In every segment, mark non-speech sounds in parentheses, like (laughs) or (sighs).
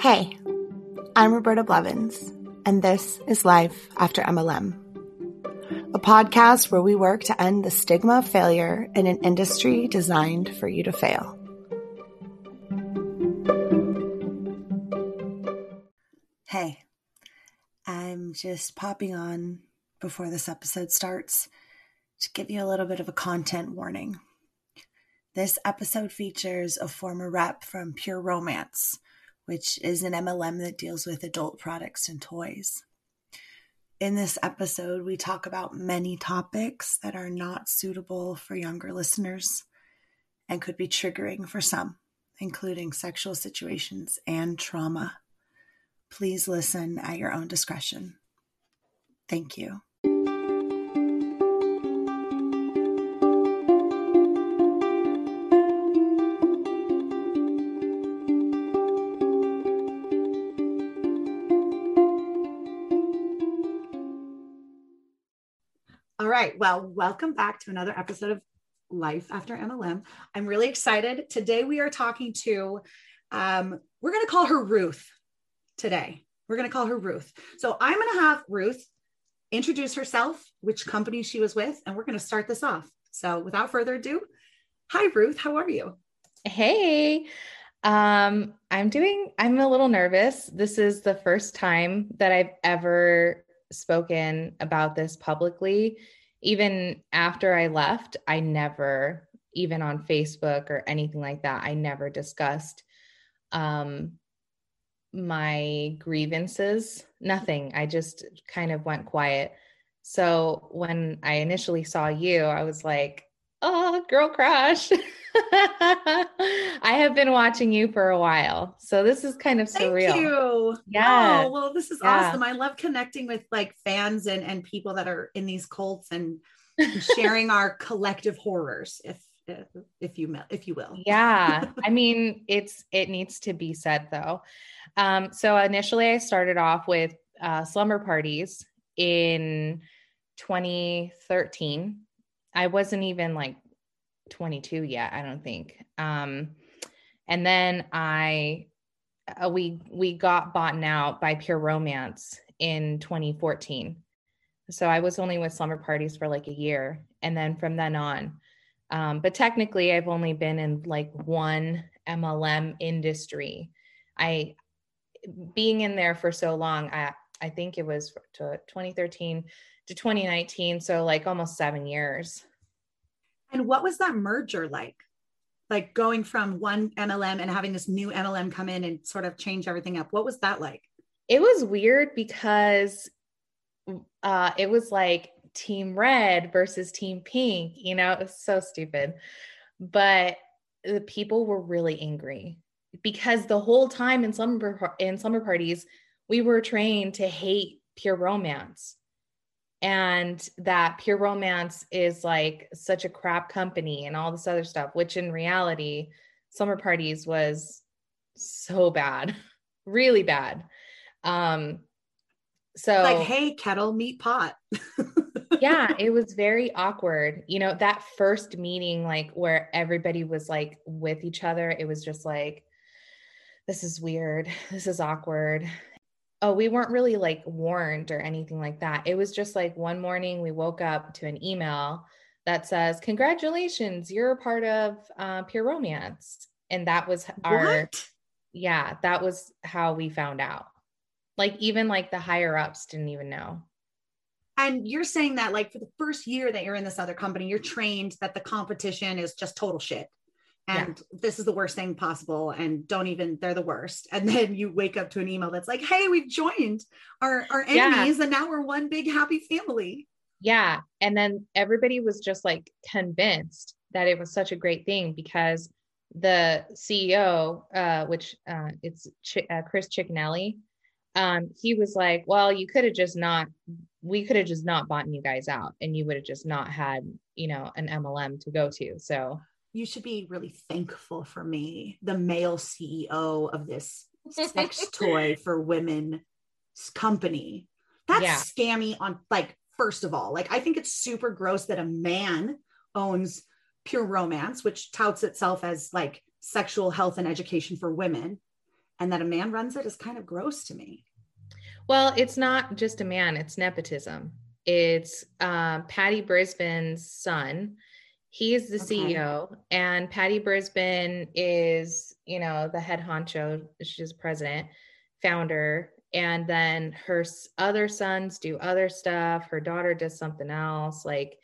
Hey, I'm Roberta Blevins, and this is Life After MLM, a podcast where we work to end the stigma of failure in an industry designed for you to fail. Hey, I'm just popping on before this episode starts to give you a little bit of a content warning. This episode features a former rep from Pure Romance, which is an MLM that deals with adult products and toys. In this episode, we talk about many topics that are not suitable for younger listeners and could be triggering for some, including sexual situations and trauma. Please listen at your own discretion. Thank you. Right. Well, welcome back to another episode of Life After MLM. I'm really excited. Today we are talking to, um, we're going to call her Ruth today. We're going to call her Ruth. So I'm going to have Ruth introduce herself, which company she was with, and we're going to start this off. So without further ado, hi, Ruth. How are you? Hey. Um, I'm doing, I'm a little nervous. This is the first time that I've ever spoken about this publicly. Even after I left, I never, even on Facebook or anything like that, I never discussed um, my grievances. Nothing. I just kind of went quiet. So when I initially saw you, I was like, oh, girl crush. (laughs) I have been watching you for a while. So this is kind of surreal. Thank you. Yeah. Oh, well, this is Yeah. awesome. I love connecting with like fans and, and people that are in these cults and (laughs) sharing our collective horrors, if if you will, if you will. yeah (laughs) i mean it's it needs to be said though um so initially i started off with uh slumber parties in 2013 i wasn't even like 22 yet i don't think um and then i uh, we we got bought out by pure romance in 2014 so i was only with slumber parties for like a year and then from then on um, but technically, I've only been in like one MLM industry. I, being in there for so long, I, I think it was to 2013 to 2019. So like almost seven years. And what was that merger like? Like going from one MLM and having this new MLM come in and sort of change everything up. What was that like? It was weird because uh, it was like team red versus team pink, you know, it was so stupid. But the people were really angry because the whole time in slumber in slumber parties, we were trained to hate pure romance. And that pure romance is like such a crap company and all this other stuff, which in reality, summer parties was so bad, (laughs) really bad. Um, so Like, hey, kettle, meet pot. (laughs) yeah, it was very awkward. You know, that first meeting, like where everybody was like with each other, it was just like, this is weird. This is awkward. Oh, we weren't really like warned or anything like that. It was just like one morning we woke up to an email that says, Congratulations, you're a part of uh, Pure Romance. And that was our, What? yeah, that was how we found out. Like, even like the higher ups didn't even know. And you're saying that like for the first year that you're in this other company, you're trained that the competition is just total shit. And this is the worst thing possible. And don't even, they're the worst. And (laughs) then you wake up to an email that's like, hey, we've joined our, our Yeah. enemies and now we're one big happy family. Yeah. And then everybody was just like convinced that it was such a great thing because the CEO, uh, which uh, it's Ch- uh, Chris Cicchinelli, um, he was like, well, you could have just not, we could have just not bought you guys out and you would have just not had, you know, an MLM to go to. So You should be really thankful for me, the male CEO of this sex (laughs) toy for women company. That's Yeah. scammy on like first of all. Like I think it's super gross that a man owns Pure Romance, which touts itself as like sexual health and education for women. and that a man runs it is kind of gross to me. Well, it's not just a man, it's nepotism. It's uh, Patty Brisben's son. He is the okay. CEO, and Patty Brisben is, you know, the head honcho. She's president, founder, and then her other sons do other stuff. Her daughter does something else. Like,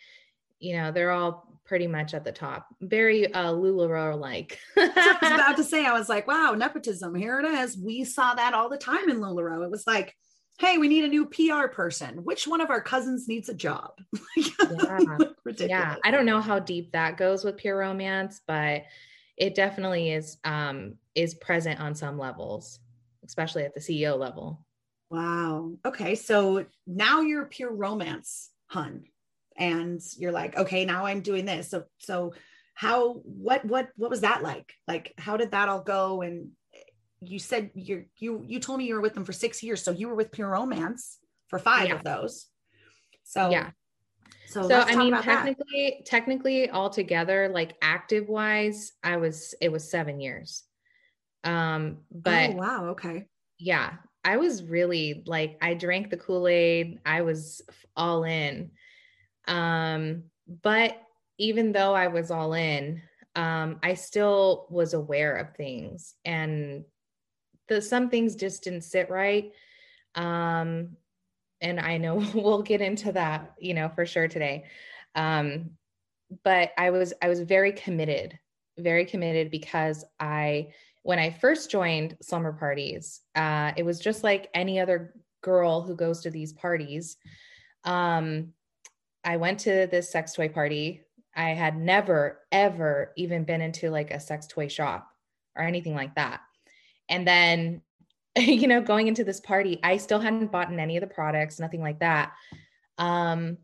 you know, they're all pretty much at the top. Very uh LuLaRoe like. I was about to (laughs) say, I was like, wow, nepotism. Here it is. We saw that all the time in LuLaRoe. It was like, hey, we need a new PR person. Which one of our cousins needs a job? (laughs) (laughs) yeah. Ridiculous. Yeah. I don't know how deep that goes with pure romance, but it definitely is um is present on some levels, especially at the CEO level. Wow. Okay. So now you're pure romance, hun and you're like okay now i'm doing this so so how what what what was that like like how did that all go and you said you're you you told me you were with them for six years. So you were with pure romance for five yeah. of those. So yeah. so, so i mean technically that. technically altogether like active wise i was it was seven years. Um but oh, wow. Okay. Yeah. I was really like i drank the kool-aid. I was all in. Um, but even though I was all in, um, I still was aware of things. And the some things just didn't sit right. Um, and I know (laughs) we'll get into that, you know, for sure today. Um, but I was I was very committed, very committed because I when I first joined slumber parties, uh, it was just like any other girl who goes to these parties. Um, I went to this sex toy party. I had never, ever even been into like a sex toy shop or anything like that. And then, (laughs) you know, going into this party, I still hadn't bought in any of the products, nothing like that. Um,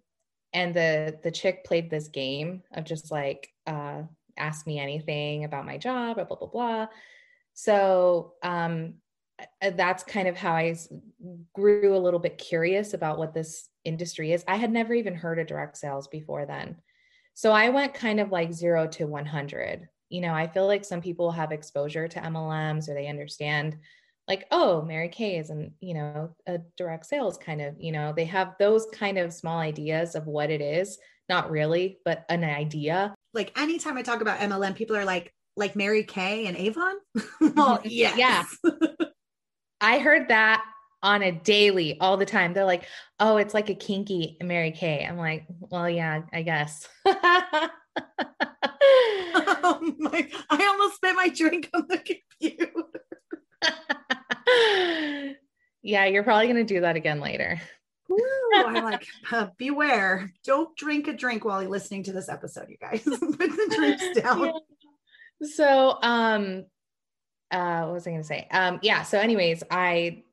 and the the chick played this game of just like uh ask me anything about my job, blah blah blah blah. So um that's kind of how I grew a little bit curious about what this industry is. I had never even heard of direct sales before then. So I went kind of like zero to 100. You know, I feel like some people have exposure to MLMs or they understand like, oh, Mary Kay is an, you know, a direct sales kind of, you know, they have those kind of small ideas of what it is. Not really, but an idea. Like anytime I talk about MLM, people are like, like Mary Kay and Avon? (laughs) well, (laughs) yes. yeah. (laughs) I heard that on a daily all the time. They're like, oh, it's like a kinky Mary Kay. I'm like, well, yeah, I guess. (laughs) oh my, I almost spit my drink on the computer. (laughs) yeah, you're probably going to do that again later. Ooh, I'm (laughs) like, uh, beware. Don't drink a drink while you're listening to this episode, you guys. Put the drinks down. Yeah. So, um, uh, what was I going to say? Um, yeah. So, anyways, I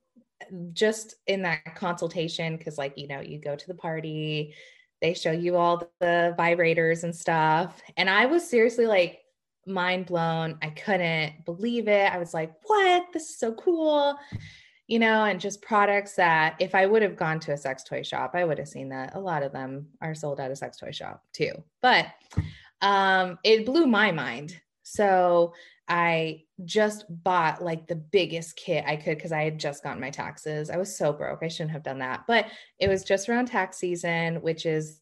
just in that consultation, because like, you know, you go to the party, they show you all the vibrators and stuff. And I was seriously like mind blown. I couldn't believe it. I was like, what? This is so cool. You know, and just products that if I would have gone to a sex toy shop, I would have seen that a lot of them are sold at a sex toy shop too. But um, it blew my mind. So I just bought like the biggest kit I could because I had just gotten my taxes. I was so broke. I shouldn't have done that. But it was just around tax season, which is,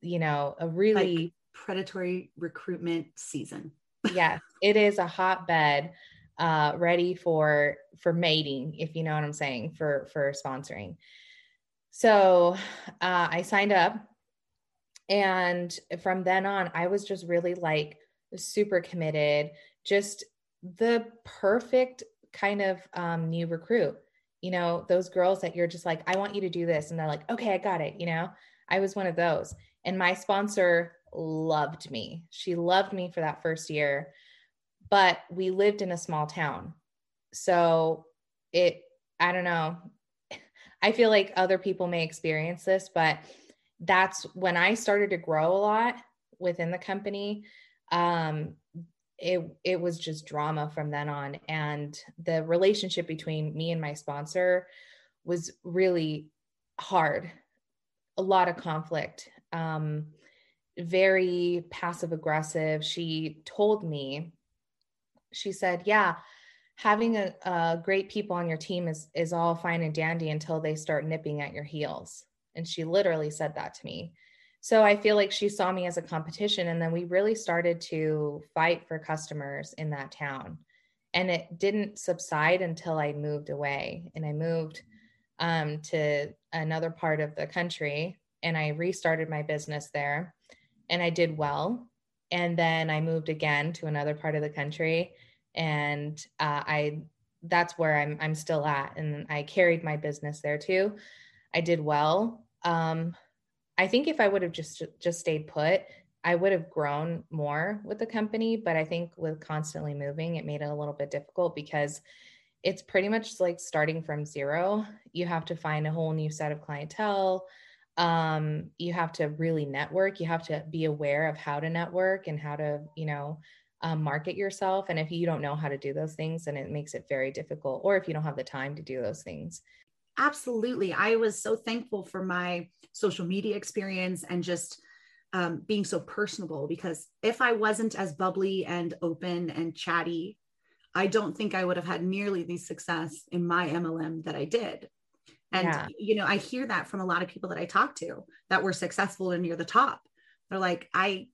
you know, a really like predatory recruitment season. yes, (laughs) it is a hotbed uh ready for for mating if you know what i'm saying for for sponsoring so uh i signed up and from then on i was just really like super committed just the perfect kind of um, new recruit. You know, those girls that you're just like, I want you to do this. And they're like, okay, I got it. You know, I was one of those. And my sponsor loved me. She loved me for that first year. But we lived in a small town. So it, I don't know. (laughs) I feel like other people may experience this, but that's when I started to grow a lot within the company. Um, it it was just drama from then on. And the relationship between me and my sponsor was really hard a lot of conflict um very passive aggressive. She told me she said yeah having a, a great people on your team is is all fine and dandy until they start nipping at your heels. And she literally said that to me so i feel like she saw me as a competition and then we really started to fight for customers in that town and it didn't subside until i moved away and i moved um, to another part of the country and i restarted my business there and i did well and then i moved again to another part of the country and uh, I that's where I'm I'm still at, and I carried my business there too. I did well. Um, I think if I would have just just stayed put, I would have grown more with the company. But I think with constantly moving, it made it a little bit difficult because it's pretty much like starting from zero. You have to find a whole new set of clientele. Um, you have to really network. You have to be aware of how to network and how to, you know, um, market yourself. And if you don't know how to do those things, then it makes it very difficult, or if you don't have the time to do those things. Absolutely. I was so thankful for my social media experience and just um, being so personable because if I wasn't as bubbly and open and chatty, I don't think I would have had nearly the success in my MLM that I did. And, yeah. you know, I hear that from a lot of people that I talk to that were successful and near the top. They're like, I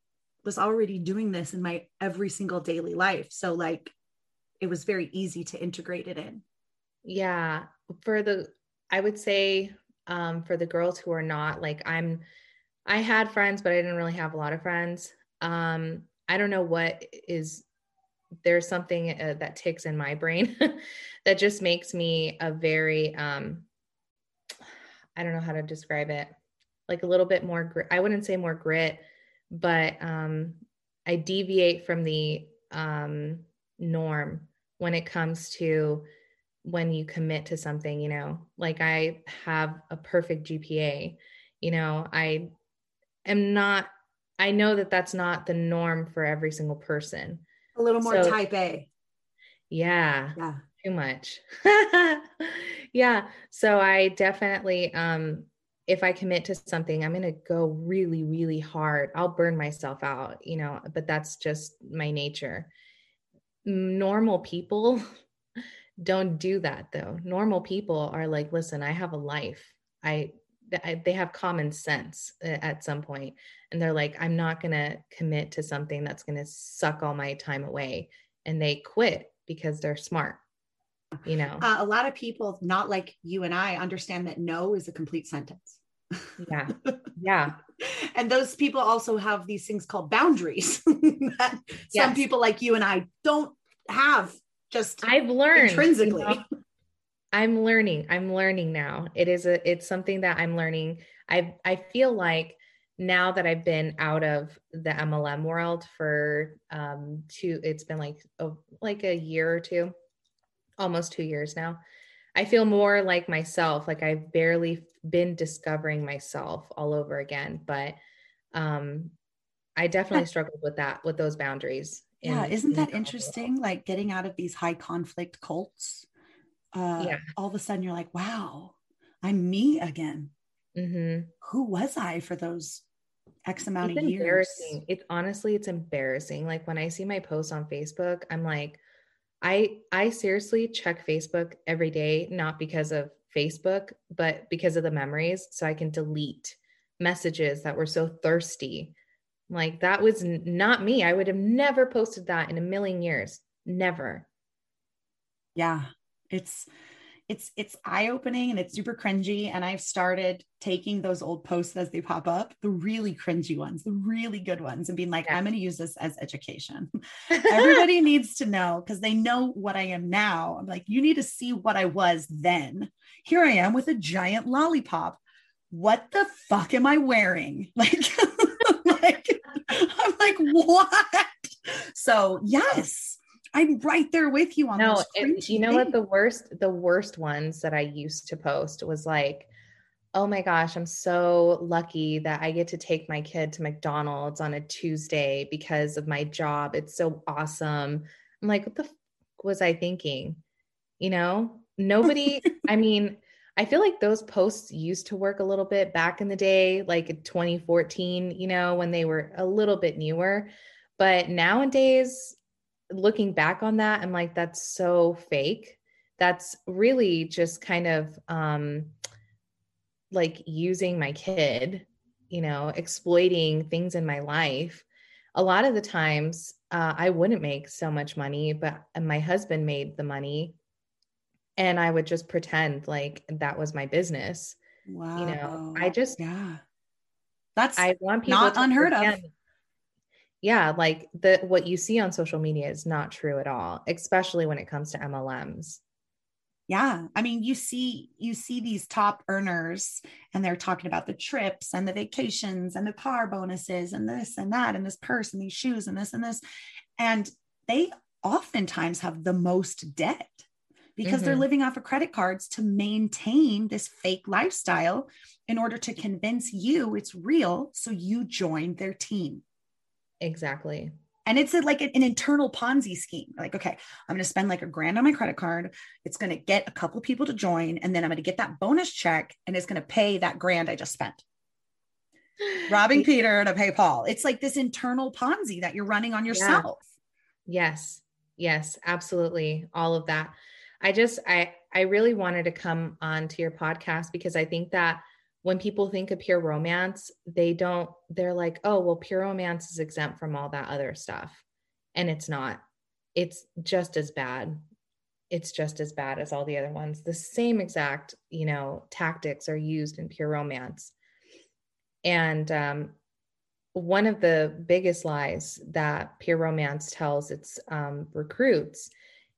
was already doing this in my every single daily life. So like it was very easy to integrate it in. Yeah. For the I would say um for the girls who are not like I'm I had friends but I didn't really have a lot of friends. Um I don't know what is there's something uh, that ticks in my brain (laughs) that just makes me a very um I don't know how to describe it. Like a little bit more grit. I wouldn't say more grit, but um, I deviate from the um, norm when it comes to when you commit to something, you know, like I have a perfect GPA, you know, I am not, I know that that's not the norm for every single person. A little more so, type A. Yeah. Yeah. Too much. (laughs) yeah. So I definitely um if I commit to something, I'm going to go really, really hard. I'll burn myself out, you know, but that's just my nature. Normal people don't do that though. Normal people are like, listen, I have a life. I, I they have common sense at some point. And they're like i'm not going to commit to something that's going to suck all my time away. And they quit because they're smart you know? Uh, a lot of people not like you and i understand that no is a complete sentence. Yeah. (laughs) Yeah. And those people also have these things called boundaries (laughs) that yes. some people like you and i don't have just i've learned intrinsically you know, i'm learning i'm learning now it is a it's something that i'm learning i i feel like now that i've been out of the mlm world for um two it's been like a, like a year or two almost two years now I feel more like myself, like I've barely been discovering myself all over again. But um, I definitely struggled with that, with those boundaries. Yeah, in, isn't that interesting? Like getting out of these high conflict cults. Uh, yeah. All of a sudden, you're like, wow, I'm me again. Mm-hmm. Who was I for those X amount it's of years? Embarrassing. It's honestly, it's embarrassing. Like when I see my posts on Facebook, I'm like, I I seriously check Facebook every day, not because of Facebook, but because of the memories. So I can delete messages that were so thirsty. Like that was n- not me. I would have never posted that in a million years. Never. Yeah. It's it's it's eye-opening and it's super cringy and i've started taking those old posts as they pop up the really cringy ones the really good ones and being like yeah. i'm going to use this as education (laughs) everybody needs to know because they know what i am now i'm like you need to see what i was then here i am with a giant lollipop what the fuck am i wearing (laughs) like like what so yes I'm right there with you on no, it, you know what the worst the worst ones that I used to post was like oh my gosh, I'm so lucky that I get to take my kid to McDonald's on a Tuesday because of my job. It's so awesome. I'm like, what the f- was I thinking? You know, nobody, (laughs) I mean, I feel like those posts used to work a little bit back in the day, like 2014, you know, when they were a little bit newer. But nowadays, looking back on that, I'm like, that's so fake. That's really just kind of um, like using my kid, you know, exploiting things in my life. A lot of the times, uh, I wouldn't make so much money, but my husband made the money. And I would just pretend like that was my business. Wow. You know, I just, yeah. That's I want people not unheard of yeah like the what you see on social media is not true at all especially when it comes to mlms yeah i mean you see you see these top earners and they're talking about the trips and the vacations and the car bonuses and this and that and this purse and these shoes and this and this and they oftentimes have the most debt because mm-hmm. they're living off of credit cards to maintain this fake lifestyle in order to convince you it's real so you join their team Exactly. And it's a, like an, an, internal Ponzi scheme. Like, okay, I'm going to spend like a grand on my credit card. It's going to get a couple people to join, and then I'm going to get that bonus check, and it's going to pay that grand I just spent. (gasps) Robbing Peter to pay Paul. It's like this internal Ponzi that you're running on yourself. Yeah. Yes. Yes, absolutely. All of that. I just I I really wanted to come on to your podcast because I think that when people think of pure romance, they don't, they're like, oh, well, pure romance is exempt from all that other stuff. And it's not. It's just as bad. It's just as bad as all the other ones. The same exact, you know, tactics are used in pure romance. And um, one of the biggest lies that pure romance tells its um, recruits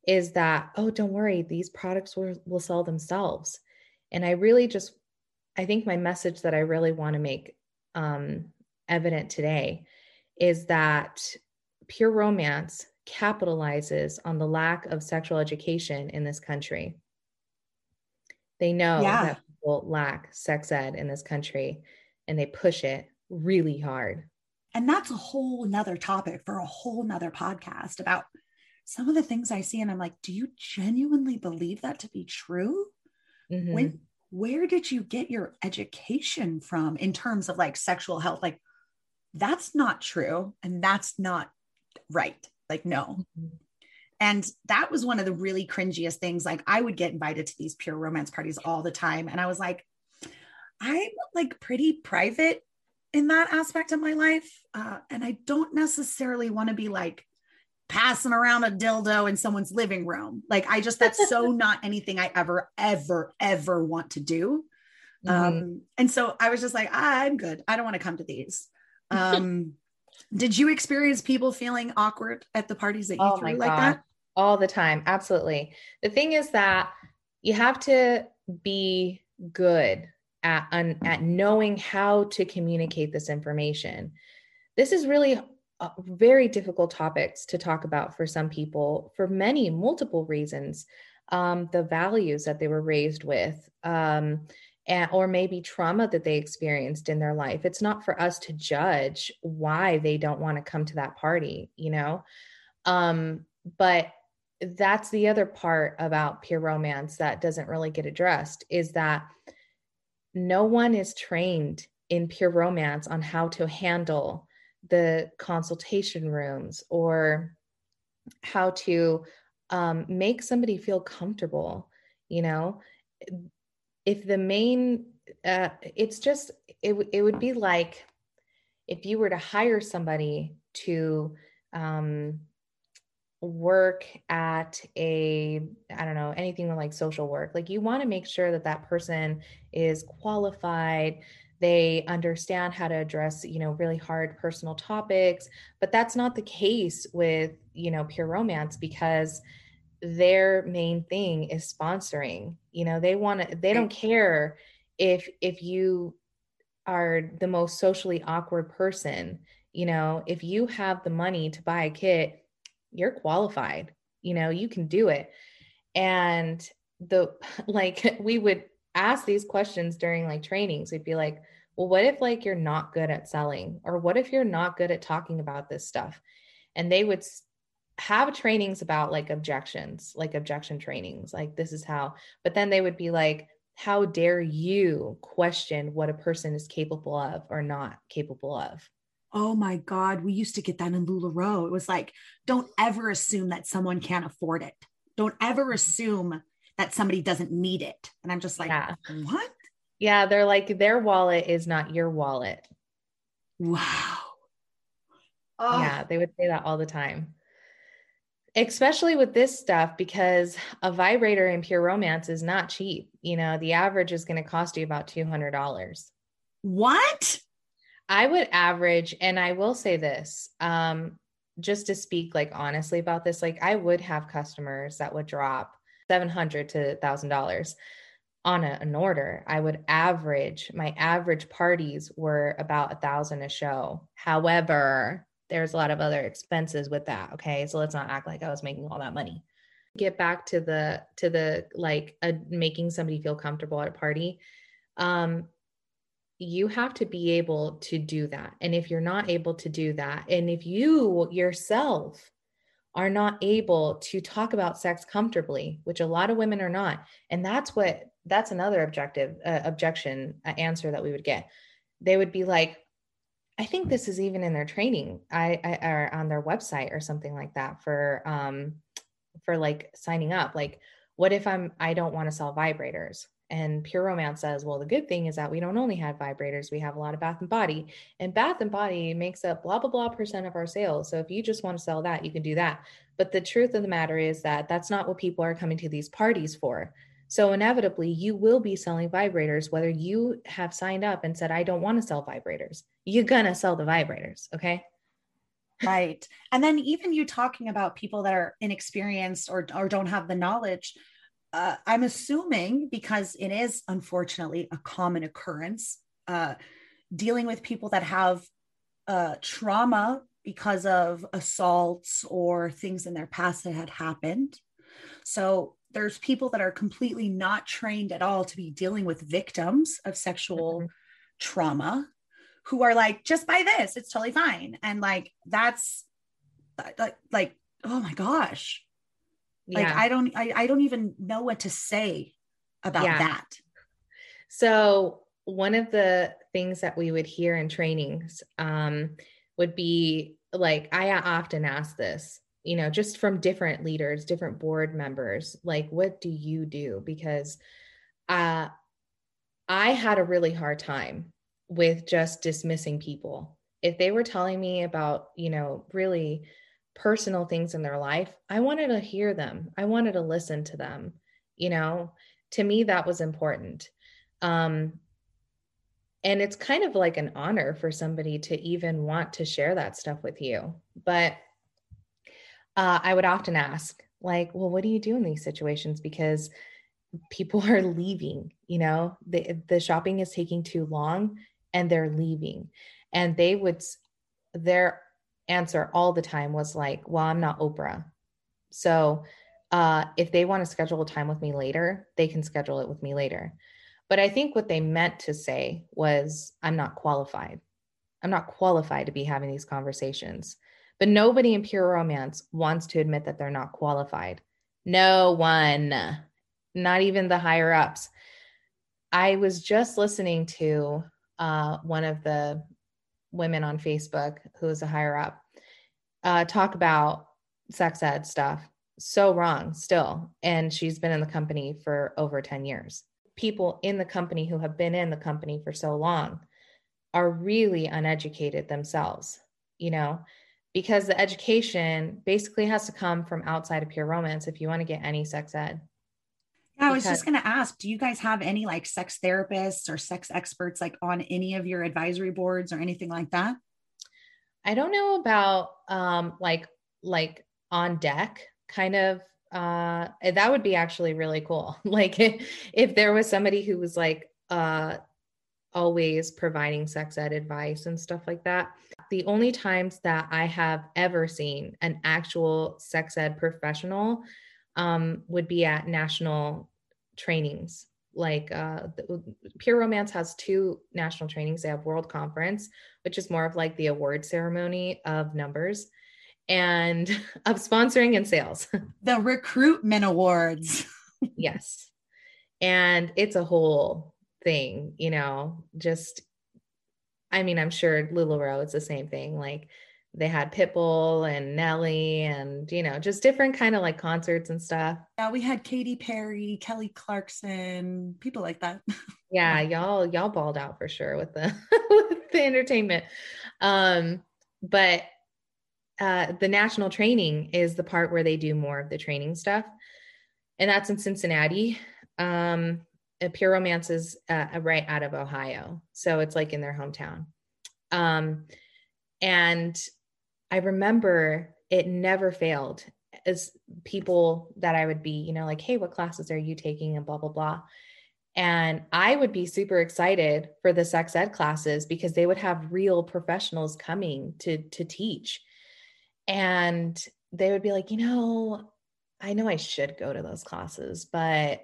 is that, oh, don't worry, these products will, will sell themselves. And I really just I think my message that I really want to make um, evident today is that pure romance capitalizes on the lack of sexual education in this country. They know yeah. that people lack sex ed in this country and they push it really hard. And that's a whole nother topic for a whole nother podcast about some of the things I see. And I'm like, do you genuinely believe that to be true? Mm-hmm. When where did you get your education from in terms of like sexual health? Like, that's not true. And that's not right. Like, no. Mm-hmm. And that was one of the really cringiest things. Like, I would get invited to these pure romance parties all the time. And I was like, I'm like pretty private in that aspect of my life. Uh, and I don't necessarily want to be like passing around a dildo in someone's living room. Like I just that's so (laughs) not anything I ever ever ever want to do. Mm-hmm. Um and so I was just like ah, I'm good. I don't want to come to these. Um (laughs) did you experience people feeling awkward at the parties that you oh threw like God. that? All the time. Absolutely. The thing is that you have to be good at, at knowing how to communicate this information. This is really very difficult topics to talk about for some people for many multiple reasons um, the values that they were raised with um, and, or maybe trauma that they experienced in their life. It's not for us to judge why they don't want to come to that party you know? Um, but that's the other part about pure romance that doesn't really get addressed is that no one is trained in pure romance on how to handle the consultation rooms or how to um, make somebody feel comfortable you know? If the main uh, it's just it, it would be like if you were to hire somebody to um, work at a i don't know anything like social work like you want to make sure that that person is qualified they understand how to address you know really hard personal topics but that's not the case with you know pure romance because their main thing is sponsoring. You know they want to they don't care if if you are the most socially awkward person. You know if you have the money to buy a kit you're qualified. You know you can do it. And the (laughs) like we would ask these questions during like trainings. We'd be like well, what if like you're not good at selling? Or what if you're not good at talking about this stuff? And they would have trainings about like objections, like objection trainings, like this is how, but then they would be like, how dare you question what a person is capable of or not capable of? Oh my God. We used to get that in LuLaRoe. It was like, don't ever assume that someone can't afford it. Don't ever mm-hmm. assume that somebody doesn't need it. And I'm just like, yeah. what? Yeah. They're like, their wallet is not your wallet. Wow. Oh. Yeah. They would say that all the time especially with this stuff because a vibrator in pure romance is not cheap you know the average is going to cost you about $200 what i would average and i will say this um just to speak like honestly about this like i would have customers that would drop 700 to $1000 on a, an order i would average my average parties were about a thousand a show. However there's a lot of other expenses with that okay? So let's not act like i was making all that money. Get back to the to the like uh, making somebody feel comfortable at a party um you have to be able to do that. And if you're not able to do that and if you yourself are not able to talk about sex comfortably which a lot of women are not and that's what that's another objective uh, objection uh, answer that we would get they would be like I think this is even in their training, I, I or on their website or something like that for um for like signing up. Like, what if I'm I don't want to sell vibrators? And Pure Romance says, well, the good thing is that we don't only have vibrators, we have a lot of Bath and Body, and Bath and Body makes up blah blah blah percent of our sales. So if you just want to sell that, you can do that. But the truth of the matter is that that's not what people are coming to these parties for. So inevitably, you will be selling vibrators, whether you have signed up and said, I don't want to sell vibrators. You're going to sell the vibrators. Okay. Right. And then even you talking about people that are inexperienced or, or don't have the knowledge, uh, I'm assuming because it is unfortunately a common occurrence, uh, dealing with people that have uh, trauma because of assaults or things in their past that had happened. So there's people that are completely not trained at all to be dealing with victims of sexual mm-hmm. trauma who are like just buy this it's totally fine and like that's like like oh my gosh yeah. like i don't I, I don't even know what to say about yeah. that so one of the things that we would hear in trainings um, would be like i often ask this you know, just from different leaders, different board members, like what do you do? Because uh, I had a really hard time with just dismissing people. If they were telling me about, you know, really personal things in their life, I wanted to hear them. I wanted to listen to them. You know, to me, that was important. Um, and it's kind of like an honor for somebody to even want to share that stuff with you. But uh, I would often ask, like, well, what do you do in these situations? Because people (laughs) are leaving, you know, the, the shopping is taking too long and they're leaving. And they would, their answer all the time was like, well, I'm not Oprah. So uh, if they want to schedule a time with me later, they can schedule it with me later. But I think what they meant to say was, I'm not qualified. I'm not qualified to be having these conversations. But nobody in pure romance wants to admit that they're not qualified. No one, not even the higher ups. I was just listening to uh, one of the women on Facebook who is a higher up uh, talk about sex ed stuff. So wrong still. And she's been in the company for over 10 years. People in the company who have been in the company for so long are really uneducated themselves, you know? Because the education basically has to come from outside of pure romance if you want to get any sex ed. Yeah, I was just going to ask, do you guys have any like sex therapists or sex experts like on any of your advisory boards or anything like that? I don't know about um like like on deck kind of uh that would be actually really cool. (laughs) like if, if there was somebody who was like uh always providing sex ed advice and stuff like that. The only times that I have ever seen an actual sex ed professional um, would be at national trainings. Like uh, Pure Romance has two national trainings. They have World Conference, which is more of like the award ceremony of numbers and (laughs) of sponsoring and sales. (laughs) The recruitment awards. (laughs) yes. And it's a whole thing, you know, just I mean, I'm sure LuLaRoe it's the same thing. Like they had Pitbull and Nelly and you know, just different kind of like concerts and stuff. Yeah, we had Katy Perry, Kelly Clarkson, people like that. (laughs) Yeah, y'all y'all balled out for sure with the (laughs) with the entertainment. Um, but uh the national training is the part where they do more of the training stuff. And that's in Cincinnati. Um Pure Romance is uh, right out of Ohio. So it's like in their hometown. Um, and I remember it never failed as people that I would be, you know, like, hey, what classes are you taking? And blah, blah, blah. And I would be super excited for the sex ed classes because they would have real professionals coming to to teach. And they would be like, you know, I know I should go to those classes, but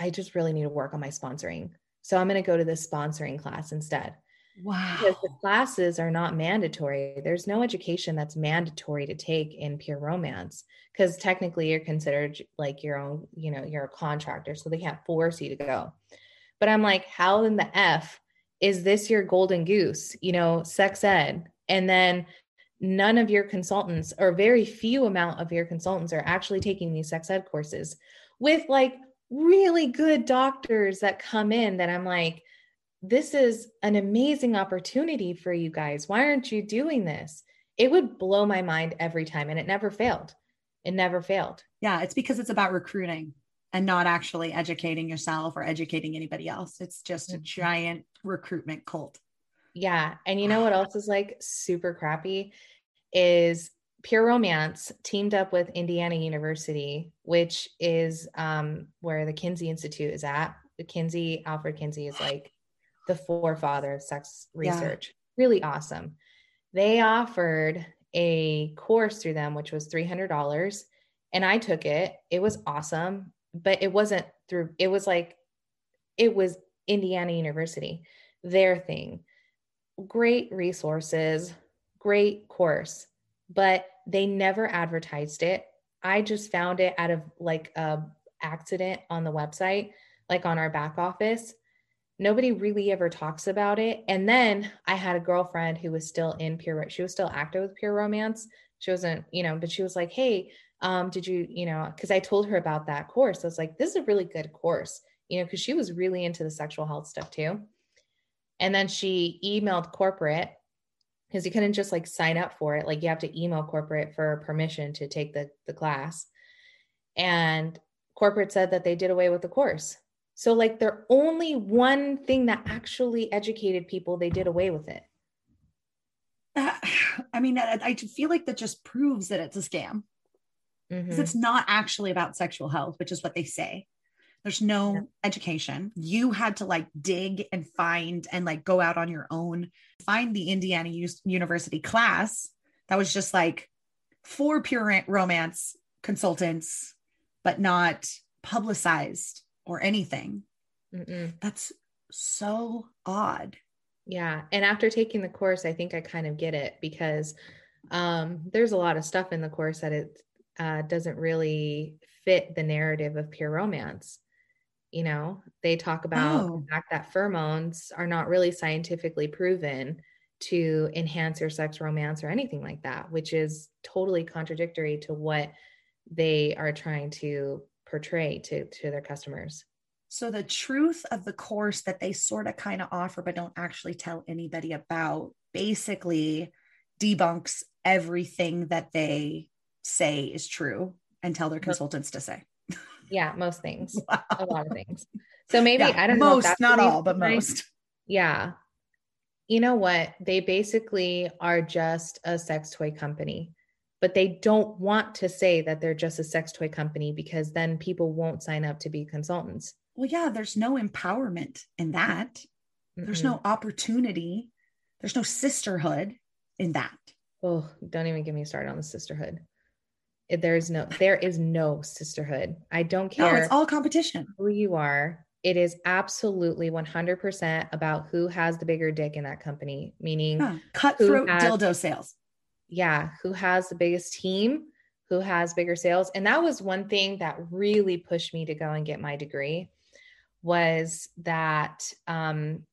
I just really need to work on my sponsoring. So I'm going to go to this sponsoring class instead. Wow. Because the classes are not mandatory. There's no education that's mandatory to take in pure romance because technically you're considered like your own, you know, you're a contractor. So they can't force you to go. But I'm like, how in the F is this your golden goose, you know, sex ed? And then none of your consultants or very few amount of your consultants are actually taking these sex ed courses with like really good doctors that come in that I'm like, this is an amazing opportunity for you guys. Why aren't you doing this? It would blow my mind every time, and it never failed. It never failed. Yeah, it's because it's about recruiting and not actually educating yourself or educating anybody else. It's just a mm-hmm. giant recruitment cult. Yeah. And you know what else is like super crappy is Pure Romance teamed up with Indiana University, which is um, where the Kinsey Institute is at. The Kinsey, Alfred Kinsey is like the forefather of sex research. Yeah. Really awesome. They offered a course through them, which was $300. And I took it. It was awesome, but it wasn't through, it was like, it was Indiana University, their thing. Great resources, great course but they never advertised it. I just found it out of like a accident on the website, like on our back office. Nobody really ever talks about it. And then I had a girlfriend who was still in pure, she was still active with pure romance. She wasn't, you know, but she was like, Hey, um, did you, you know, because I told her about that course. I was like, this is a really good course, you know, because she was really into the sexual health stuff too. And then she emailed corporate because you couldn't just like sign up for it. Like you have to email corporate for permission to take the, the class. And corporate said that they did away with the course. So like their only one thing that actually educated people, they did away with it. Uh, (sighs) I mean, I, I, feel like that just proves that it's a scam. Because mm-hmm. it's not actually about sexual health, which is what they say. There's no yeah. education. You had to like dig and find and like go out on your own, find the Indiana U- University class that was just like for pure romance consultants, but not publicized or anything. Mm-mm. That's so odd. Yeah. And after taking the course, I think I kind of get it because um, there's a lot of stuff in the course that it uh, doesn't really fit the narrative of pure romance you know they talk about oh. the fact that pheromones are not really scientifically proven to enhance your sex romance or anything like that which is totally contradictory to what they are trying to portray to to their customers. So the truth of the course that they sort of kind of offer but don't actually tell anybody about basically debunks everything that they say is true and tell their consultants to say yeah, most things. (laughs) Wow. A lot of things. So maybe yeah, I don't most, know. Most, not all, but most. Yeah. You know what? They basically are just a sex toy company, but they don't want to say that they're just a sex toy company because then people won't sign up to be consultants. Well, yeah, there's no empowerment in that. Mm-mm. There's no opportunity. There's no sisterhood in that. Oh, don't even get me started on the sisterhood there's no there is no sisterhood. I don't care no, it's all competition. who you are. It is absolutely 100% about who has the bigger dick in that company meaning huh. cutthroat has, dildo sales. Yeah who has the biggest team who has bigger sales. And that was one thing that really pushed me to go and get my degree was that um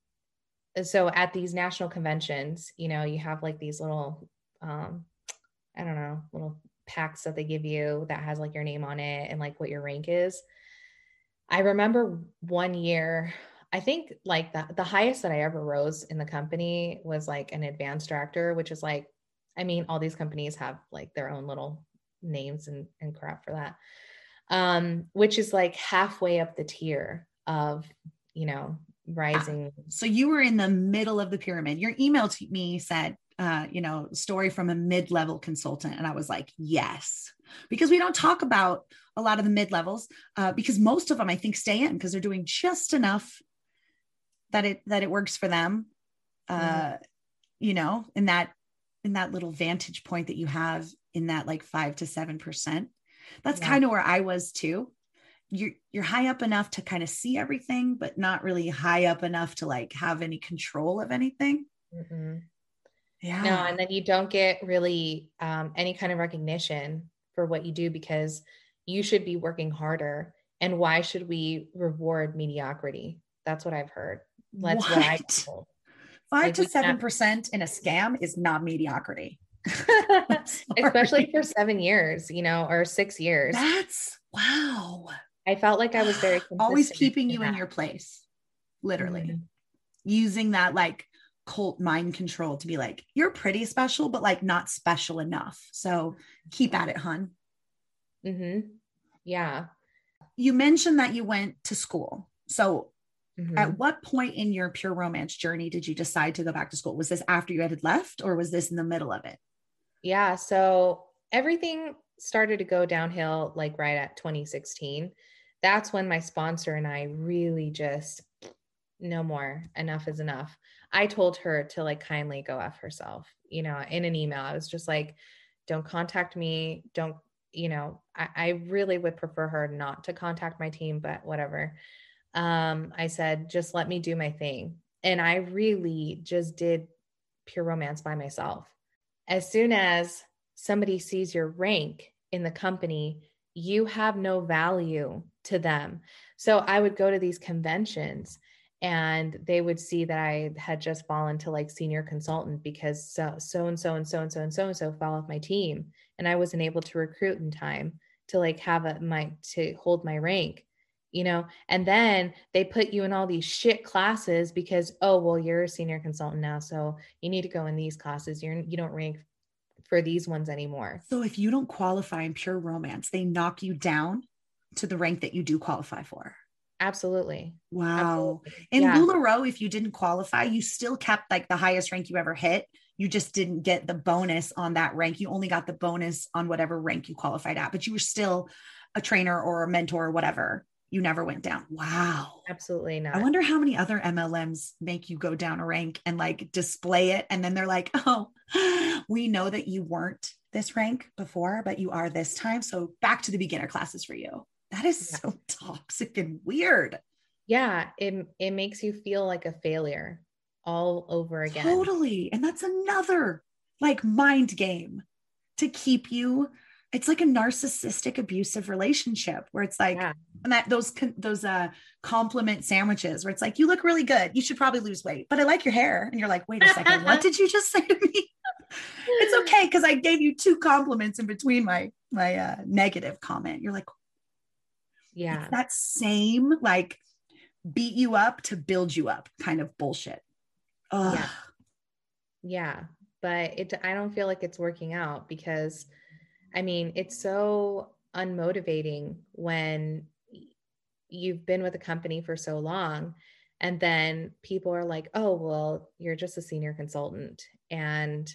so at these national conventions, you know, you have like these little, um, I don't know, little packs that they give you that has like your name on it and like what your rank is. I remember one year, I think like the, the highest that I ever rose in the company was like an advanced director, which is like, I mean, all these companies have like their own little names and, and crap for that. Um, which is like halfway up the tier of, you know, rising. So you were in the middle of the pyramid. Your email to me said, uh, you know, story from a mid-level consultant. And I was like, yes, because we don't talk about a lot of the mid-levels uh, because most of them I think stay in because they're doing just enough that it that it works for them. Uh, mm-hmm. you know, in that in that little vantage point that you have in that like five to seven percent. That's yeah. kind of where I was too. You're you're high up enough to kind of see everything, but not really high up enough to like have any control of anything. Mm-hmm. Yeah. No, and then you don't get really um, any kind of recognition for what you do because you should be working harder. And why should we reward mediocrity? That's what I've heard. That's what, what I told. Five like to seven percent in a scam is not mediocrity. (laughs) (laughs) Especially for seven years, you know, or six years. That's wow. I felt like I was very (gasps) always keeping you in your place, literally mm-hmm. using that like cult mind control to be like, you're pretty special, but like not special enough. So keep at it, hun. Mm-hmm. Yeah. You mentioned that you went to school. So mm-hmm. at what point in your pure romance journey did you decide to go back to school? Was this after you had left or was this in the middle of it? Yeah. So everything started to go downhill like right at 2016. That's when my sponsor and I really just no more enough is enough. I told her to like kindly go f herself you know in an email. I was just like don't contact me. Don't you know I, I really would prefer her not to contact my team but whatever. Um i said just let me do my thing. And i really just did pure romance by myself. As soon as somebody sees your rank in the company you have no value to them. So i would go to these conventions and they would see that I had just fallen to like senior consultant because so so and so and so and so and so and so fell off my team and I wasn't able to recruit in time to like have a my to hold my rank you know? And then they put you in all these shit classes because oh well you're a senior consultant now so you need to go in these classes. You're you don't rank for these ones anymore. So if you don't qualify in pure romance they knock you down to the rank that you do qualify for Absolutely. Wow. Absolutely. In yeah. LuLaRoe, if you didn't qualify, you still kept like the highest rank you ever hit. You just didn't get the bonus on that rank. You only got the bonus on whatever rank you qualified at, but you were still a trainer or a mentor or whatever. You never went down. Wow. Absolutely not. I wonder how many other MLMs make you go down a rank and like display it. And then they're like, oh, (gasps) we know that you weren't this rank before, but you are this time. So back to the beginner classes for you. That is yeah. so toxic and weird. Yeah, it it makes you feel like a failure all over again. Totally. And that's another like mind game to keep you it's like a narcissistic abusive relationship where it's like yeah. and that those those uh compliment sandwiches where it's like you look really good you should probably lose weight but i like your hair and you're like wait a second what (laughs) did you just say to me it's okay because i gave you two compliments in between my my uh, negative comment you're like yeah. It's that same like beat you up to build you up kind of bullshit. Ugh. Yeah. Yeah. But it I don't feel like it's working out because I mean, it's so unmotivating when you've been with a company for so long and then people are like, "Oh, well, you're just a senior consultant." And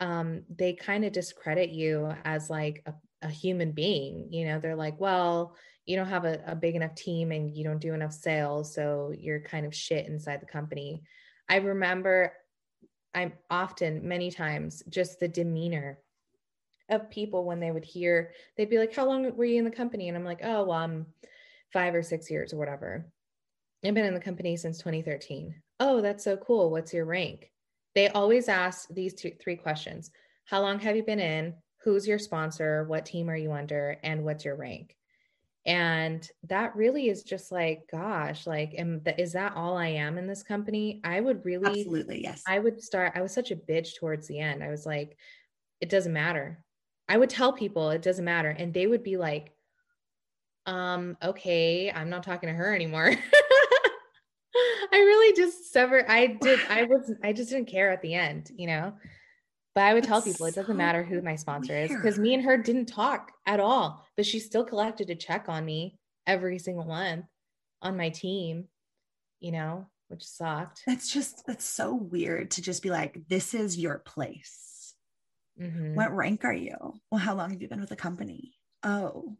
um, they kind of discredit you as like a, a human being. You know, they're like, well, you don't have a, a big enough team and you don't do enough sales. So you're kind of shit inside the company. I remember I'm often, many times, just the demeanor of people when they would hear, they'd be like, How long were you in the company? And I'm like, Oh, well, I'm five or six years or whatever. I've been in the company since 2013. Oh, that's so cool. What's your rank? They always ask these two, three questions How long have you been in? Who's your sponsor? What team are you under? And what's your rank? And that really is just like, gosh, like, am th- is that all I am in this company? I would really, absolutely, yes. I would start. I was such a bitch towards the end. I was like, it doesn't matter. I would tell people it doesn't matter, and they would be like, um, okay, I'm not talking to her anymore. (laughs) I really just severed. I did. I (laughs) was. I just didn't care at the end, you know. But I would tell people it doesn't matter who my sponsor is because me and her didn't talk at all. But she still collected a check on me every single month on my team, you know, which sucked. That's just that's so weird to just be like, this is your place. Mm-hmm. What rank are you? Well, how long have you been with the company? Oh,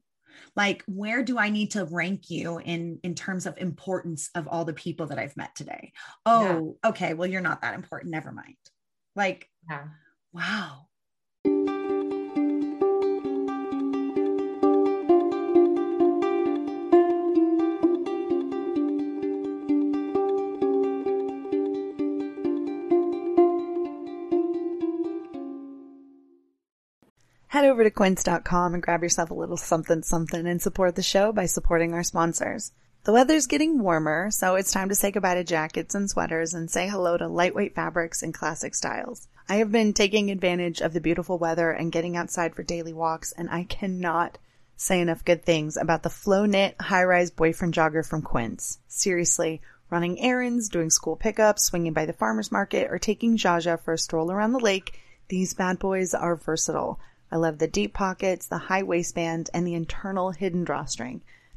like where do i need to rank you in in terms of importance of all the people that i've met today oh yeah. okay well you're not that important never mind like yeah. Wow Head over to quince.com and grab yourself a little something something and support the show by supporting our sponsors. The weather's getting warmer, so it's time to say goodbye to jackets and sweaters and say hello to lightweight fabrics and classic styles. I have been taking advantage of the beautiful weather and getting outside for daily walks, and I cannot say enough good things about the flow knit high rise boyfriend jogger from Quince. Seriously, running errands, doing school pickups, swinging by the farmer's market, or taking Jaja for a stroll around the lake, these bad boys are versatile. I love the deep pockets, the high waistband, and the internal hidden drawstring.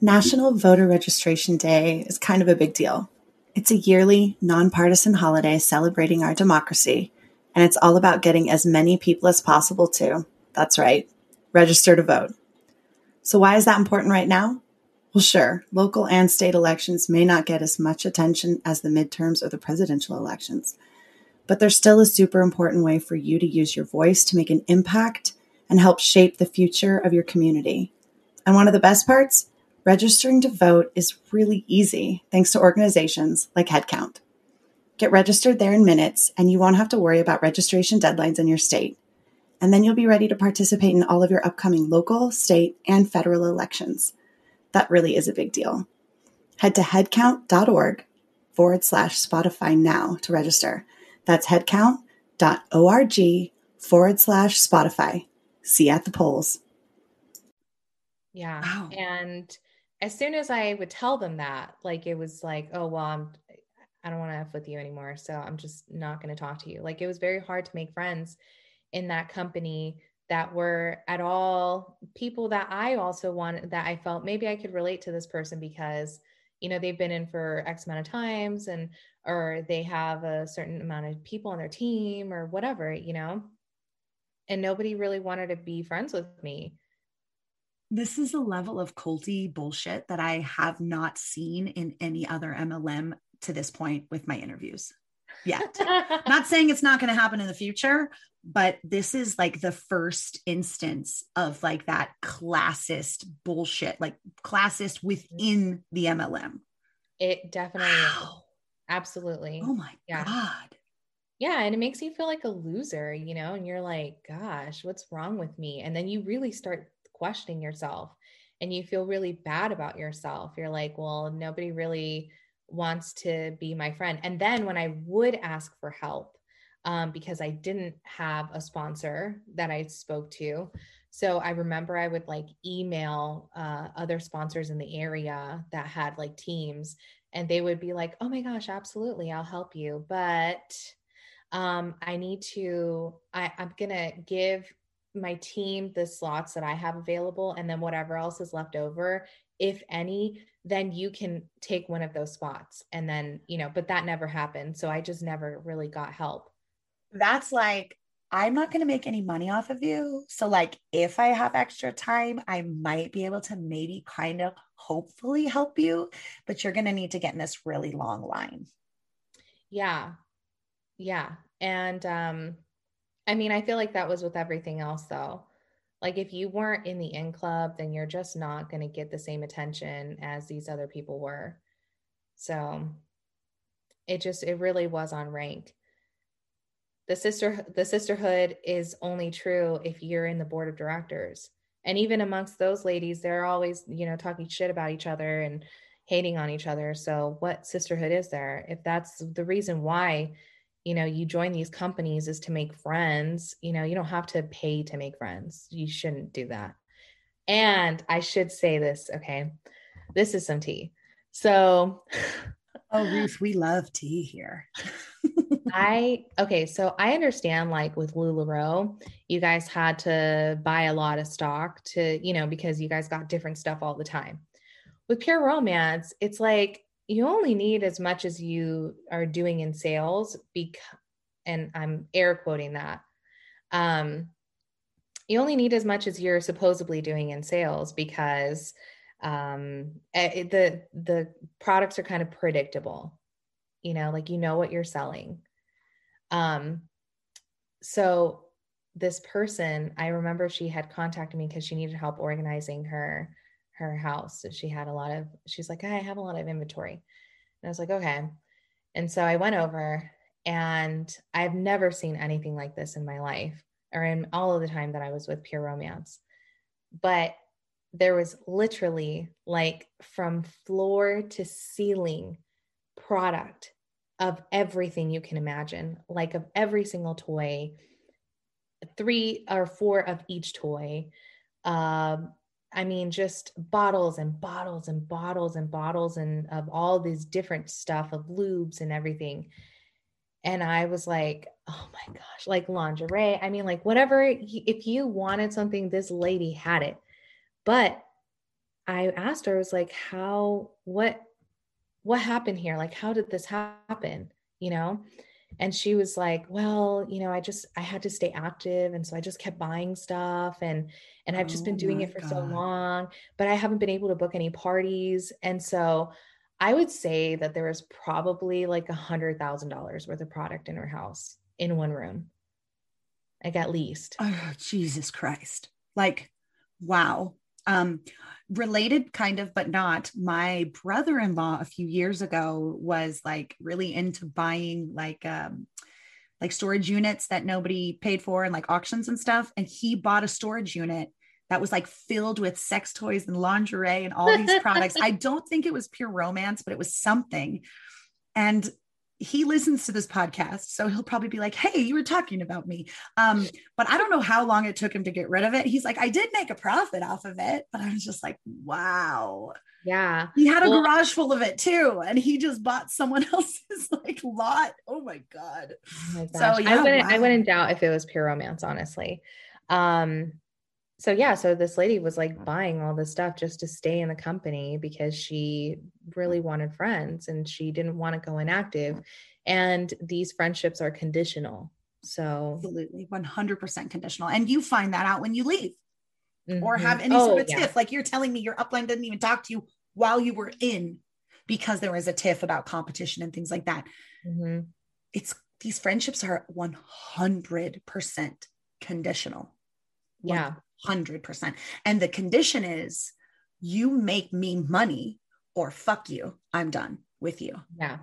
National Voter Registration Day is kind of a big deal. It's a yearly, nonpartisan holiday celebrating our democracy, and it's all about getting as many people as possible to, that's right, register to vote. So, why is that important right now? Well, sure, local and state elections may not get as much attention as the midterms or the presidential elections, but they're still a super important way for you to use your voice to make an impact and help shape the future of your community. And one of the best parts? Registering to vote is really easy thanks to organizations like HeadCount. Get registered there in minutes, and you won't have to worry about registration deadlines in your state. And then you'll be ready to participate in all of your upcoming local, state, and federal elections. That really is a big deal. Head to headcount.org forward slash Spotify now to register. That's headcount.org forward slash Spotify. See you at the polls. Yeah. Wow. And as soon as I would tell them that, like it was like, oh well, I'm I don't want to F with you anymore. So I'm just not going to talk to you. Like it was very hard to make friends in that company that were at all people that I also wanted that I felt maybe I could relate to this person because you know they've been in for x amount of times and or they have a certain amount of people on their team or whatever you know and nobody really wanted to be friends with me this is a level of culty bullshit that I have not seen in any other MLM to this point with my interviews yet. (laughs) not saying it's not going to happen in the future, but this is like the first instance of like that classist bullshit, like classist within the MLM. It definitely wow. Absolutely. Oh my yeah. God. Yeah. And it makes you feel like a loser, you know, and you're like, gosh, what's wrong with me? And then you really start questioning yourself and you feel really bad about yourself. You're like, well, nobody really wants to be my friend. And then when I would ask for help, um, because I didn't have a sponsor that I spoke to. So I remember I would like email uh, other sponsors in the area that had like teams, and they would be like, "Oh my gosh, absolutely, I'll help you, but um, I need to. I, I'm gonna give my team the slots that I have available, and then whatever else is left over, if any, then you can take one of those spots. And then, you know, but that never happened. So I just never really got help that's like I'm not going to make any money off of you. So, like, if I have extra time, I might be able to maybe kind of hopefully help you, but you're going to need to get in this really long line. Yeah. Yeah. And, um, I mean, I feel like that was with everything else, though. Like, if you weren't in the in club, then you're just not going to get the same attention as these other people were. So, it just, it really was on rank the sister the sisterhood is only true if you're in the board of directors and even amongst those ladies they're always you know talking shit about each other and hating on each other so what sisterhood is there if that's the reason why you know you join these companies is to make friends you know you don't have to pay to make friends. You shouldn't do that. And i should say this okay this is some tea. So (laughs) oh ruth we love tea here. (laughs) I okay, so I understand like with LuLaRoe, you guys had to buy a lot of stock to, you know, because you guys got different stuff all the time. With Pure Romance, it's like you only need as much as you are doing in sales because and I'm air quoting that. Um you only need as much as you're supposedly doing in sales because um it, the the products are kind of predictable you know like you know what you're selling um, so this person, I remember she had contacted me because she needed help organizing her her house. So she had a lot of, she's like, I have a lot of inventory. And I was like, okay. And so I went over and I've never seen anything like this in my life or in all of the time that I was with Pure Romance. But there was literally like from floor to ceiling product of everything you can imagine, like of every single toy, three or four of each toy. Um, I mean, just bottles and bottles and bottles and bottles and of all these different stuff of lubes and everything. And I was like, oh my gosh, like lingerie. I mean, like whatever, if you wanted something, this lady had it. But I asked her, I was like, how, what, what happened here? Like, how did this happen? You know? And she was like, well, you know, I just, I had to stay active. And so I just kept buying stuff and, and I've just oh been oh doing it for God. so long, but I haven't been able to book any parties. And so I would say that there was probably like a hundred thousand dollars worth of product in her house in one room. Like at least. Oh, Jesus Christ. Like, wow. Um, related kind of but not my brother-in-law a few years ago was like really into buying like um like storage units that nobody paid for and like auctions and stuff and he bought a storage unit that was like filled with sex toys and lingerie and all these products. (laughs) I don't think it was pure romance but it was something. And he listens to this podcast, so he'll probably be like, "Hey, you were talking about me." Um, but I don't know how long it took him to get rid of it. He's like, "I did make a profit off of it," but I was just like, "Wow." Yeah. He had a well, garage full of it too, and he just bought someone (laughs) else's like lot. Oh my god. Oh my so yeah, I wouldn't wow. I wouldn't doubt if it was pure romance, honestly. Um so yeah, so this lady was like buying all this stuff just to stay in the company because she really wanted friends and she didn't want to go inactive. And these friendships are conditional. So absolutely 100% conditional. And you find that out when you leave mm-hmm. or have any oh, sort of yeah. tiff. Like you're telling me your upline didn't even talk to you while you were in because there was a tiff about competition and things like that. Mm-hmm. It's these friendships are 100% conditional. Yeah. 100%. And the condition is you make me money or fuck you. I'm done with you. Yeah.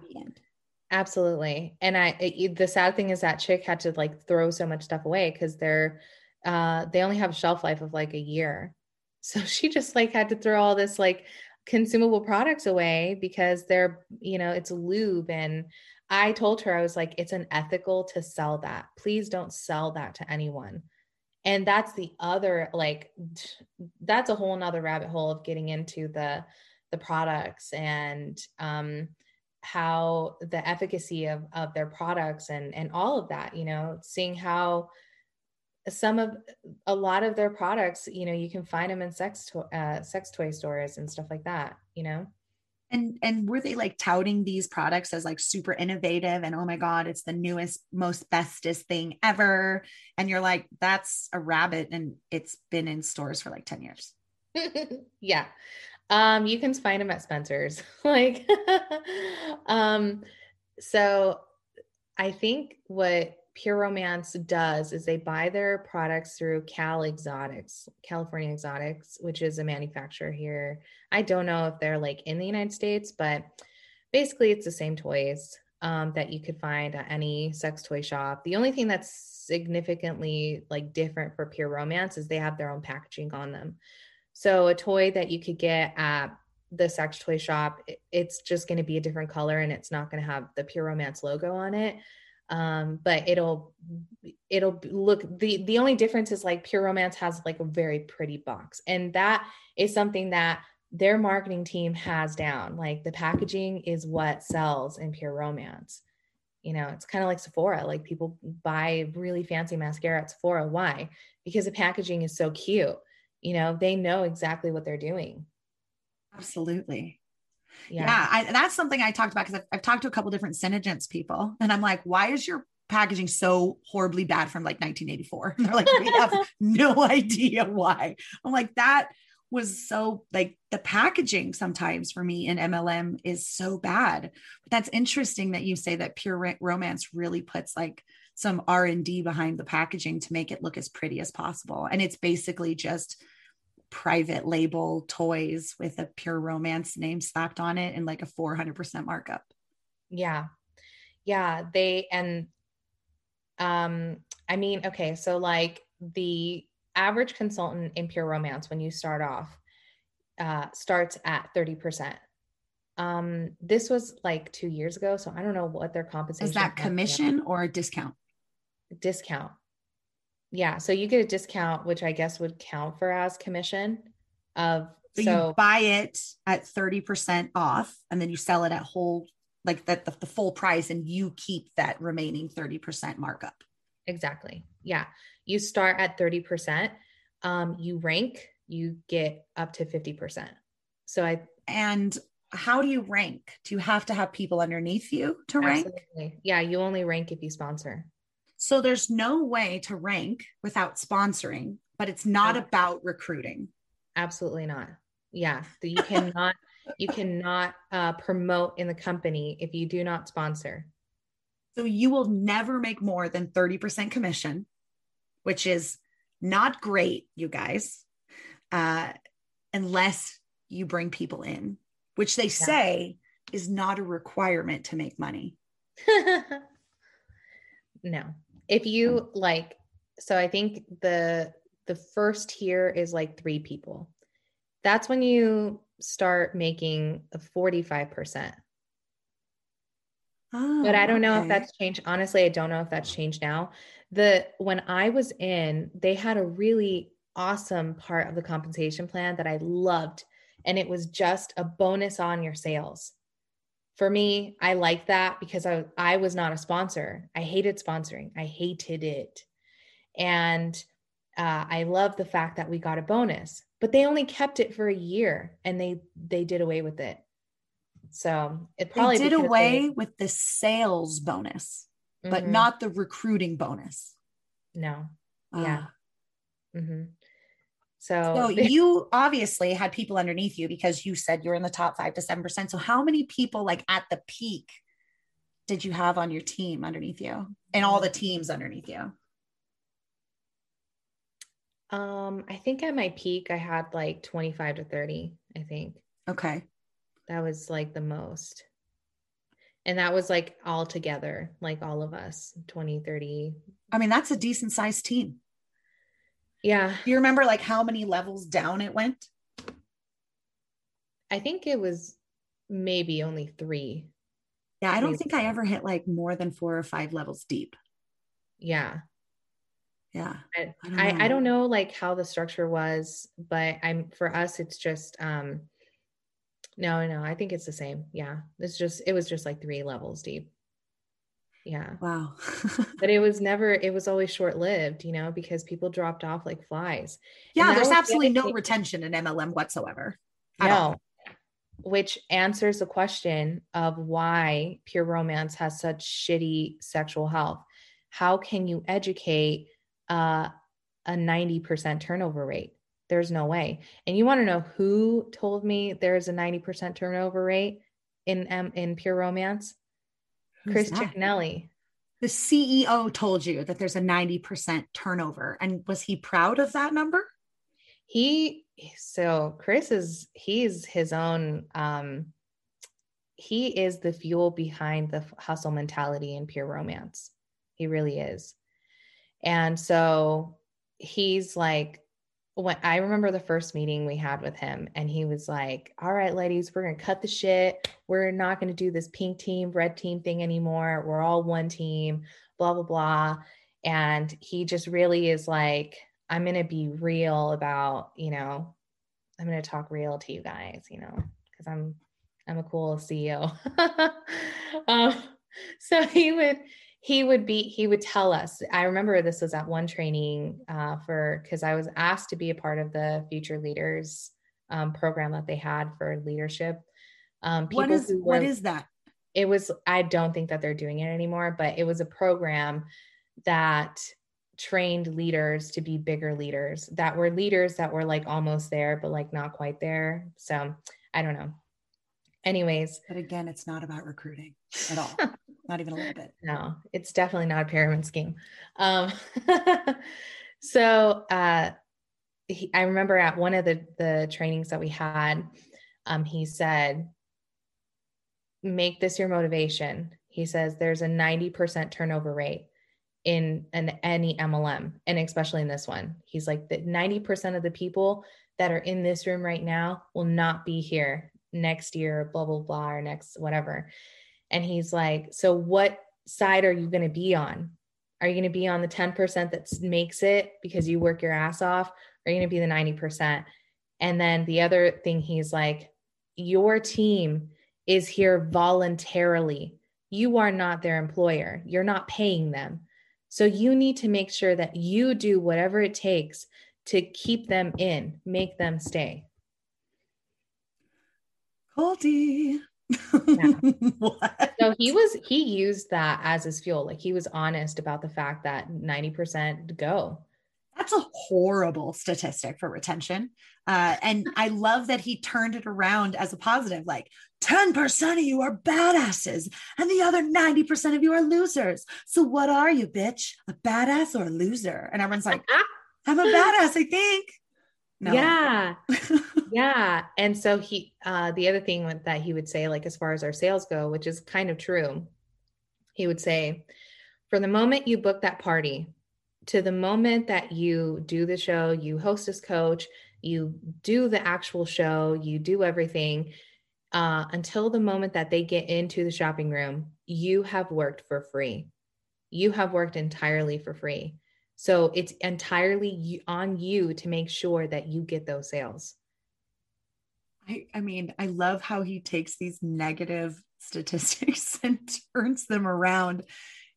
Absolutely. And I, it, the sad thing is that chick had to like throw so much stuff away because they're, uh, they only have a shelf life of like a year. (laughs) So she just like had to throw all this like consumable products away because they're, you know, it's lube. And I told her, I was like, it's unethical to sell that. Please don't sell that to anyone and that's the other like that's a whole nother rabbit hole of getting into the the products and um how the efficacy of of their products and and all of that you know seeing how some of a lot of their products you know you can find them in sex to, uh, sex toy stores and stuff like that you know and and were they like touting these products as like super innovative and oh my god it's the newest most bestest thing ever. And you're like that's a rabbit and it's been in stores for like 10 years. (laughs) Yeah. Um you can find them at spencer's. (laughs) Like (laughs) um so i think what Pure Romance does is they buy their products through Cal Exotics, California Exotics, which is a manufacturer here. I don't know if they're like in the United States, but basically it's the same toys um, that you could find at any sex toy shop. The only thing that's significantly like different for Pure Romance is they have their own packaging on them. So a toy that you could get at the sex toy shop, it's just going to be a different color and it's not going to have the Pure Romance logo on it um, but it'll it'll look the the only difference is like pure romance has like a very pretty box and that is something that their marketing team has down. Like the packaging is what sells in pure romance. You know it's kind of like sephora like people buy really fancy mascara at sephora. Why? Because the packaging is so cute. You know they know exactly what they're doing. Absolutely yeah, yeah I, that's something I talked about because I've, I've, talked to a couple different SeneGence people, and I'm like, why is your packaging so horribly bad from like 1984? And (laughs) they're like, we have (laughs) no idea why. I'm like, that was so like the packaging sometimes for me in MLM is so bad. But that's interesting that you say that pure romance really puts like some R&D behind the packaging to make it look as pretty as possible. And it's basically just private label toys with a pure romance name slapped on it and like a 400% markup. Yeah. Yeah, they and um I mean, okay, so like the average consultant in pure romance when you start off uh starts at 30%. Um this was like 2 years ago, so I don't know what their compensation is that commission or a discount? Discount. Yeah. So you get a discount, which I guess would count for as commission of so, so you buy it at 30% off and then you sell it at whole like that the, the full price and you keep that remaining 30% markup. Exactly. Yeah. You start at 30%. Um, you rank, you get up to 50%. So I and how do you rank? Do you have to have people underneath you to absolutely. rank? Yeah, you only rank if you sponsor. So there's no way to rank without sponsoring, but it's not no. about recruiting. Absolutely not. Yeah, you cannot you cannot uh, promote in the company if you do not sponsor. So you will never make more than 30% commission, which is not great, you guys, uh, unless you bring people in, which they yeah. say is not a requirement to make money. (laughs) no, if you like so i think the the first tier is like three people that's when you start making a 45% Oh, but I oh, don't know okay. if that's changed. Honestly, I don't know if that's changed now. The when I was in, they had a really awesome part of the compensation plan that I loved. And it was just a bonus on your sales. For me, I like that because I, I was not a sponsor. I hated sponsoring. I hated it. And uh, I love the fact that we got a bonus, but they only kept it for a year and they they did away with it. So it probably they did away they- with the sales bonus, but Mhm. not the recruiting bonus. no. Yeah. Ah. So, So you obviously had people underneath you because you said you're in the top five to seven percent. So how many people like at the peak did you have on your team underneath you and all the teams underneath you? um, I think at my peak I had like 25 to 30, I think. Okay. That was like the most. And that was like all together, like all of us, 20, 30. I mean, that's a decent sized team. Yeah. Do you remember like how many levels down it went? I think it was maybe only three. Yeah, I don't think I ever hit like more than four or five levels deep. Yeah. Yeah. I, I don't I. I don't know like how the structure was, but I'm for us, it's just um no, no, I think it's the same. Yeah. It's just it was just like three levels deep. Yeah. Wow. But (laughs) it was never, it was always short lived, you know, because people dropped off like flies. yeah, there's absolutely no thing- retention in MLM whatsoever. at all. No. Which answers the question of why pure romance has such shitty sexual health. How can you educate uh, a 90% turnover rate? There's no way. And you want to know who told me there's a 90% turnover rate in um, in pure romance? Who's Chris that? The CEO told you that there's a 90% turnover. And was he proud of that number? he so chris is he's his own um he is the fuel behind the hustle mentality in pure romance he really is and so he's like when i remember the first meeting we had with him and he was like all right ladies we're gonna cut the shit. We're not gonna do this pink team red team thing anymore. We're all one team blah blah blah. And he just really is like i'm gonna be real about you know i'm gonna talk real to you guys you know because i'm i'm a cool ceo (laughs) um, so he would he would be he would tell us i remember this was at one training uh, for because i was asked to be a part of the future leaders um, program that they had for leadership um, What people is who what were- is that? it was i don't think that they're doing it anymore but it was a program that trained leaders to be bigger leaders that were leaders that were like almost there but like not quite there so i don't know anyways But again, it's not about recruiting at all. (laughs) not even a little bit. no it's definitely not a pyramid scheme. Um (laughs) so uh he, i remember at one of the the trainings that we had um he said make this your motivation. He says there's a 90% turnover rate in an any mlm and especially in this one. He's like that 90% of the people that are in this room right now will not be here next year blah blah blah or next whatever and he's like, So what side are you going to be on? Are you going to be on the 10% that makes it because you work your ass off? Are you going to be the 90%? And then the other thing he's like, Your team is here voluntarily. You are not their employer, you're not paying them. So you need to make sure that you do whatever it takes to keep them in, make them stay. Goldie. (laughs) what? So he was he used that as his fuel. Like he was honest about the fact that 90% go. That's a horrible statistic for retention. Uh, and I love that he turned it around as a positive like 10% of you are badasses and the other 90% of you are losers. So, what are you, bitch? A badass or a loser? And everyone's like, (laughs) I'm a badass, I think. No. Yeah. (laughs) yeah. And so he uh the other thing that he would say, like as far as our sales go, which is kind of true, he would say, from the moment you book that party to the moment that you do the show, you hostess coach, you do the actual show, you do everything. uh, until the moment that they get into the shopping room, you have worked for free. You have worked entirely for free. So it's entirely on you to make sure that you get those sales. I, I mean, I love how he takes these negative statistics (laughs) and turns them around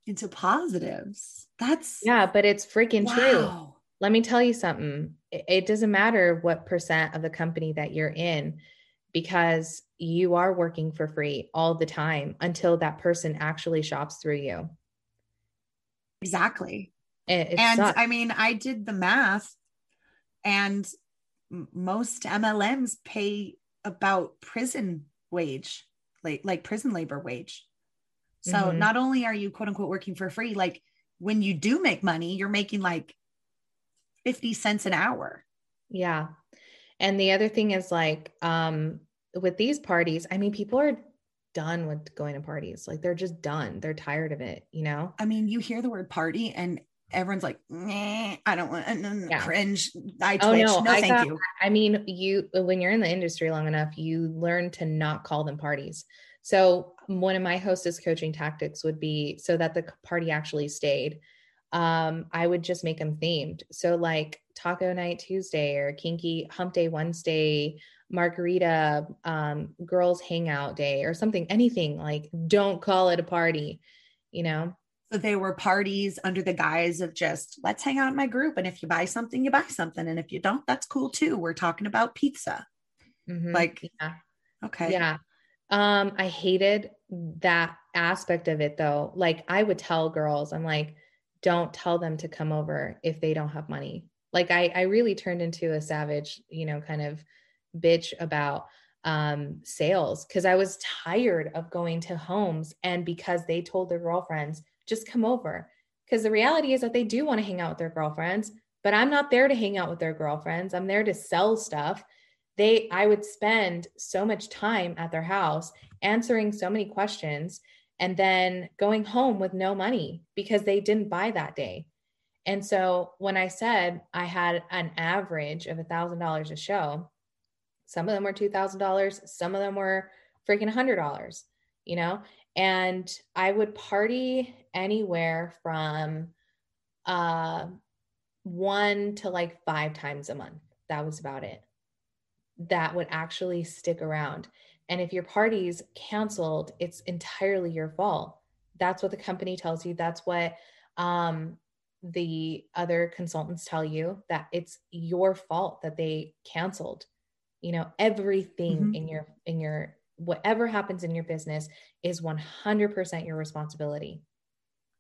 into positives. That's yeah, but it's freaking wow. true. Let me tell you something. It, it doesn't matter what percent of the company that you're in because you are working for free all the time until that person actually shops through you. Exactly. It, it and sucks. I mean, I did the math and most MLMs pay about prison wage, like like prison labor wage. So mm-hmm. not only are you quote unquote working for free, like when you do make money, you're making like 50 cents an hour. Yeah. And the other thing is like um with these parties, I mean people are done with going to parties. Like they're just done. They're tired of it, you know? I mean, you hear the word party and everyone's like, I don't want to yeah. cringe. I twitch. Oh, no, no I thank got, you. I mean, you when you're in the industry long enough, you learn to not call them parties. So one of my hostess coaching tactics would be so that the party actually stayed. Um, I would just make them themed. So like Taco Night Tuesday or Kinky Hump Day Wednesday, Margarita um, Girls Hangout Day or something. Anything like don't call it a party, you know. So they were parties under the guise of just let's hang out in my group. And if you buy something, you buy something. And if you don't, that's cool too. We're talking about pizza. Mm-hmm. Like, yeah. okay. Yeah. Um, I hated that aspect of it though. Like I would tell girls, I'm like, don't tell them to come over if they don't have money. Like I, I really turned into a savage, you know, kind of bitch about um, sales because I was tired of going to homes and because they told their girlfriends, just come over. Because the reality is that they do want to hang out with their girlfriends, but I'm not there to hang out with their girlfriends. I'm there to sell stuff. They, I would spend so much time at their house answering so many questions and then going home with no money because they didn't buy that day. And so when I said I had an average of a thousand dollars a show, some of them were two thousand dollars, some of them were freaking a hundred dollars, you know, and I would party anywhere from uh, one to like five times a month. That was about it. That would actually stick around. And if your party's canceled, it's entirely your fault. That's what the company tells you. That's what um, the other consultants tell you that it's your fault that they canceled. You know, everything mm-hmm. in your in your whatever happens in your business is 100% your responsibility.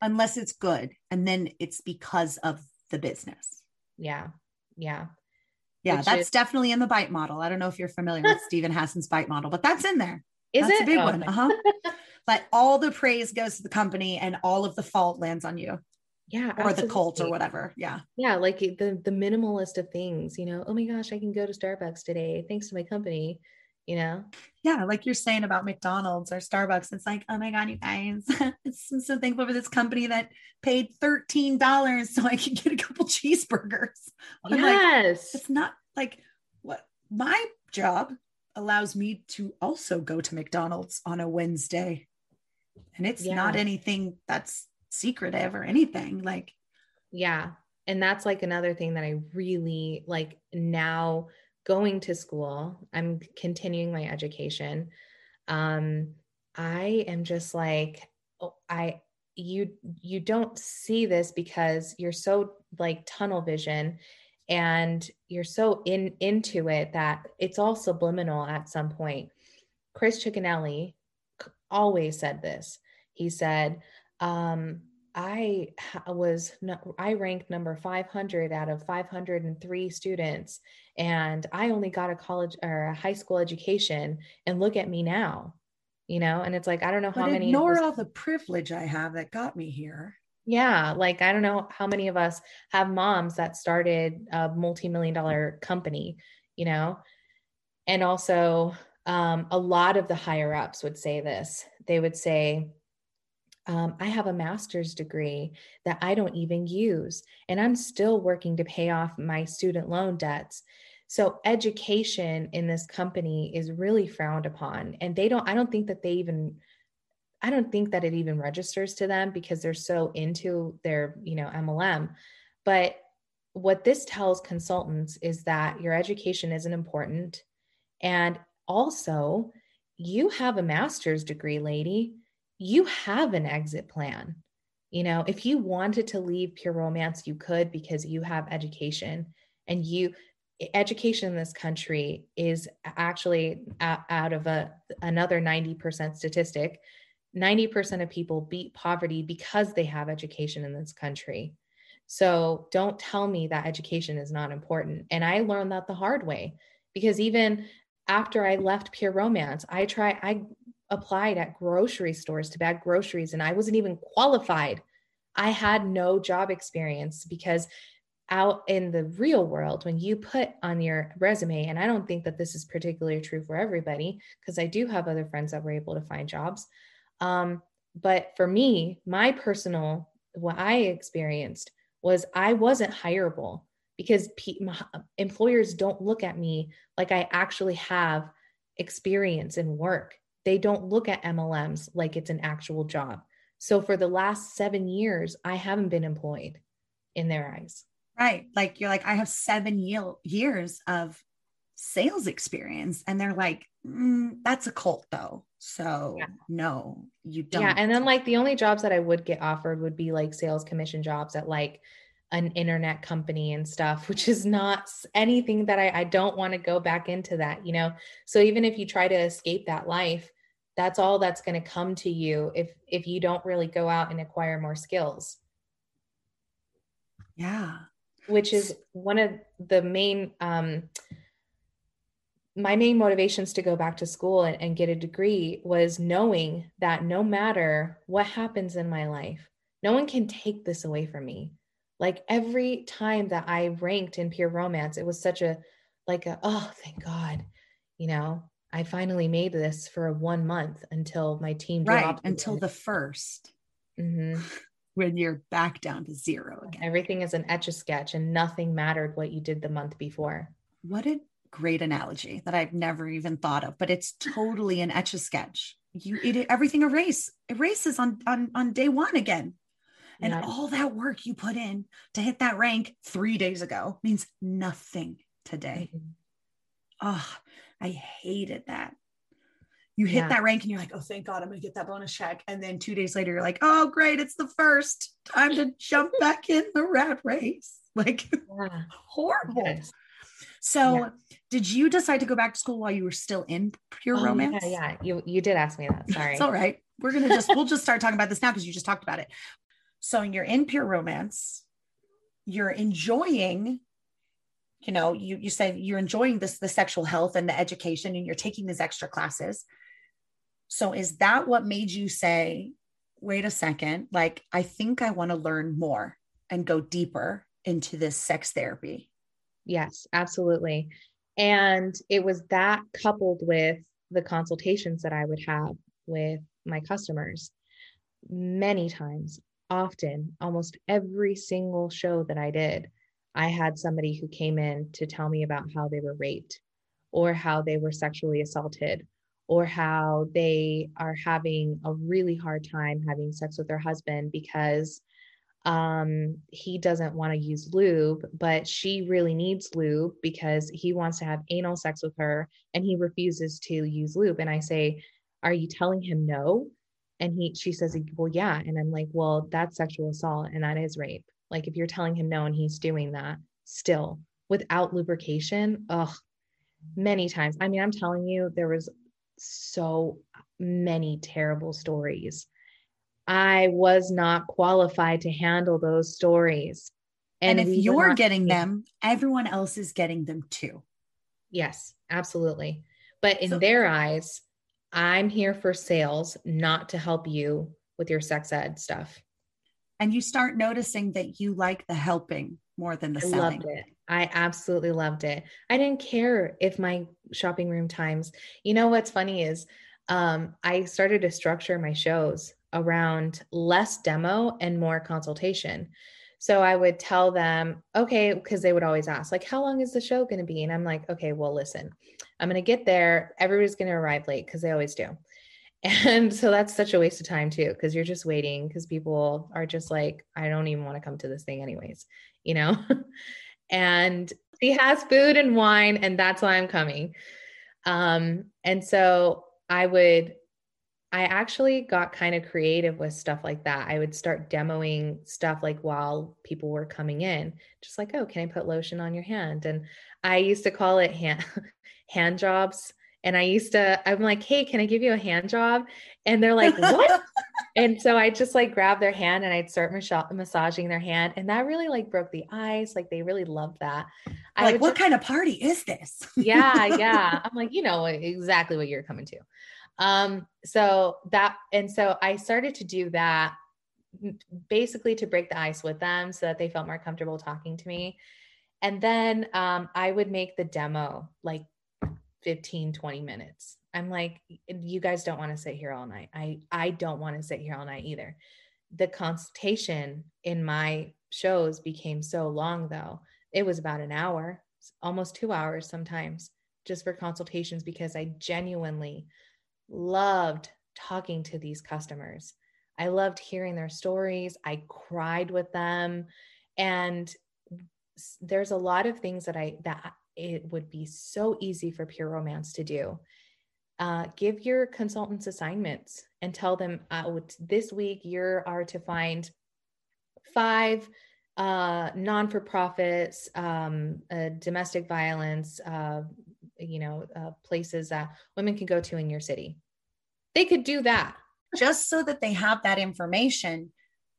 Unless it's good and then it's because of the business. Yeah yeah. Yeah Which that's is- definitely in the bite model. I don't know if you're familiar with (laughs) Steven Hassan's bite model but that's in there. Is that's it? a big oh, one uh-huh. (laughs) But all the praise goes to the company and all of the fault lands on you. Yeah or absolutely. the cult or whatever yeah. Yeah like the the minimalist of things you know oh my gosh i can go to starbucks today thanks to my company you know? Yeah, like you're saying about McDonald's or Starbucks. It's like, oh my God, you guys, (laughs) I'm so thankful for this company that paid $13 so I could get a couple (laughs) cheeseburgers. (laughs) I'm yes. Like, it's not like what my job allows me to also go to McDonald's on a Wednesday. And it's yeah. not anything that's secretive or anything. Like, yeah. And that's like another thing that I really like now going to school, I'm continuing my education. Um, I am just like, oh, I, you, you don't see this because you're so like tunnel vision and you're so in into it that it's all subliminal at some point. Chris Cicchinelli always said this. He said, um, I was I ranked number 500 out of 503 students and I only got a college or a high school education and look at me now you know and it's like I don't know how but many ignore all the privilege I have that got me here. Yeah like I don't know how many of us have moms that started a multi-million dollar company you know? And also um, a lot of the higher ups would say this. They would say um, I have a master's degree that I don't even use, and I'm still working to pay off my student loan debts. So education in this company is really frowned upon. And they don't, I don't think that they even, I don't think that it even registers to them because they're so into their, you know, MLM. But what this tells consultants is that your education isn't important. And also, you have a master's degree, lady. You have an exit plan. You know, if you wanted to leave pure romance, you could because you have education and you education in this country is actually out of a another 90% statistic 90% of people beat poverty because they have education in this country so don't tell me that education is not important and i learned that the hard way because even after i left pure romance i try i applied at grocery stores to bag groceries and i wasn't even qualified. I had no job experience because out in the real world when you put on your resume and i don't think that this is particularly true for everybody because i do have other friends that were able to find jobs. Um, but for me my personal what i experienced was i wasn't hireable because pe- employers don't look at me like i actually have experience in work they don't look at mlms like it's an actual job so for the last seven years i haven't been employed in their eyes Right. Like you're like, I have seven year, years of sales experience. And they're like, mm, that's a cult though. So yeah. no, you don't. Yeah. And then like the only jobs that I would get offered would be like sales commission jobs at like an internet company and stuff, (laughs) which is not anything that I, I don't want to go back into that, you know? So even if you try to escape that life, that's all that's going to come to you if if you don't really go out and acquire more skills. Yeah which is one of the main um, my main motivations to go back to school and, and, get a degree was knowing that no matter what happens in my life, no one can take this away from me. Like every time that I ranked in pure romance, it was such a like a oh thank God, you know, I finally made this for one month until my team right until the 1st mm-hmm (laughs) when you're back down to zero again. Everything is an etch a sketch and nothing mattered what you did the month before. What a great analogy that I've never even thought of, but it's totally an etch a sketch. You it everything erase erases on on on day one again. And yeah. all that work you put in to hit that rank three days ago means nothing today. Mm-hmm. Oh, I hated that you hit yeah. that rank and you're like, oh, thank God, I'm going to get that bonus check. And then two days later, you're like, oh, great, it's the first time to (laughs) jump back in the rat race. (laughs) Like, yeah. horrible. Yes. So, yeah. did you decide to go back to school while you were still in pure oh, romance? Yeah, yeah, you you did ask me that. Sorry. it's all right. We're gonna just we'll just start talking about this now because you just talked about it. So, you're in pure romance. You're enjoying you know you you said you're enjoying this the sexual health and the education and you're taking these extra classes so is that what made you say, wait a second, like I think I want to learn more and go deeper into this sex therapy? Yes, absolutely. And it was that coupled with the consultations that I would have with my customers many times, often, almost every single show that I did. I had somebody who came in to tell me about how they were raped or how they were sexually assaulted or how they are having a really hard time having sex with their husband because um, he doesn't want to use lube, but she really needs lube because he wants to have anal sex with her and he refuses to use lube. And I say, Are you telling him no? And he she says, Well, yeah. And I'm like, Well, that's sexual assault and that is rape. Like if you're telling him no and he's doing that still without lubrication, ugh, many times. I mean, I'm telling you, there was so many terrible stories. I was not qualified to handle those stories. And, and if you're getting them, everyone else is getting them too. Yes, absolutely. But in so, their eyes, I'm here for sales, not to help you with your sex ed stuff. And you start noticing that you like the helping more than the I selling. Loved it. I absolutely loved it. I didn't care if my shopping room times. You know what's funny is um, I started to structure my shows around less demo and more consultation. So I would tell them, okay, because they would always ask, like, how long is the show going to be? And I'm like, okay, well, listen, I'm going to get there. Everybody's going to arrive late because they always do. (laughs) And so that's such a waste of time too, because you're just waiting because people are just like, I don't even want to come to this thing, anyways, you know? (laughs) and he has food and wine, and that's why I'm coming. Um, and so I would, I actually got kind of creative with stuff like that. I would start demoing stuff like while people were coming in, just like, oh, can I put lotion on your hand? And I used to call it hand (laughs) hand jobs. And I used to, I'm like, hey, can I give you a hand job? And they're like, what? (laughs) and so I just like grab their hand and I'd start mas- massaging their hand. And that really like broke the ice. Like they really loved that. I like, what just, kind of party is this? yeah. (laughs) Yeah. I'm like, you know, exactly what you're coming to. Um, so that, and so I started to do that basically to break the ice with them so that they felt more comfortable talking to me. And then um, I would make the demo like 15, 20 minutes. I'm like, you guys don't want to sit here all night. I, I don't want to sit here all night either. The consultation in my shows became so long though. It was about an hour, almost two hours sometimes just for consultations because I genuinely loved talking to these customers. I loved hearing their stories. I cried with them. And there's a lot of things that I that it would be so easy for pure romance to do. Uh, give your consultants assignments and tell them uh, this week you are to find five uh, non-for-profits, um, uh, domestic violence, uh, you know, uh, places that women can go to in your city. They could do that just so that they have that information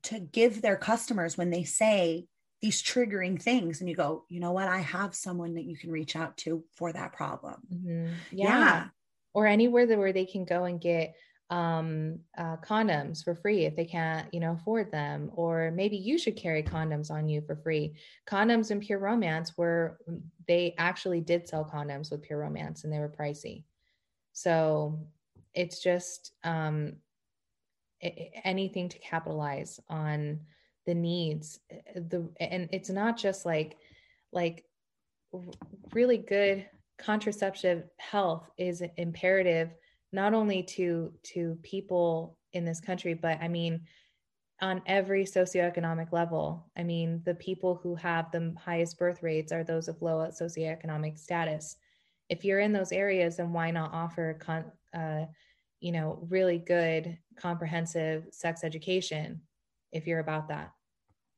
to give their customers when they say these triggering things and you go you know what i have someone that you can reach out to for that problem mm-hmm. yeah. yeah. or anywhere that where they can go and get um uh, condoms for free if they can't you know afford them or maybe you should carry condoms on you for free. Condoms in pure romance where they actually did sell condoms with pure romance and they were pricey. So it's just um anything to capitalize on the needs eh, the and it's not just like like really good contraceptive health is imperative not only to to people in this country but i mean on every socioeconomic level i mean the people who have the highest birth rates are those of low socioeconomic status. If you're in those areas then why not offer con- uh, you know really good comprehensive sex education if you're about that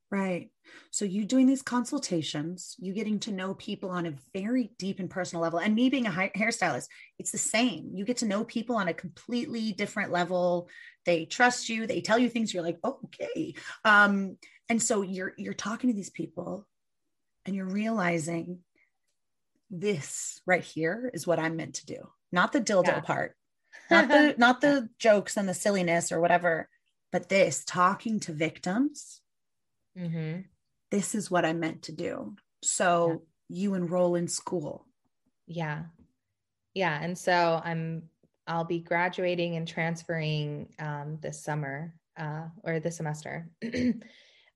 Right. So you doing these consultations, you getting to know people on a very deep and personal level. And me being a hairstylist, it's the same. You get to know people on a completely different level. They trust you. They tell you things. You're like, oh, okay. Um, and so you're you're talking to these people, and you're realizing this right here is what I'm meant to do. Not the dildo yeah. part, (laughs) not the not the jokes and the silliness or whatever, but this talking to victims mm-hmm. this is what I meant to do. So yeah. you enroll in school. Yeah. Yeah. And so I'm, I'll be graduating and transferring um, this summer uh, or this semester. (clears throat)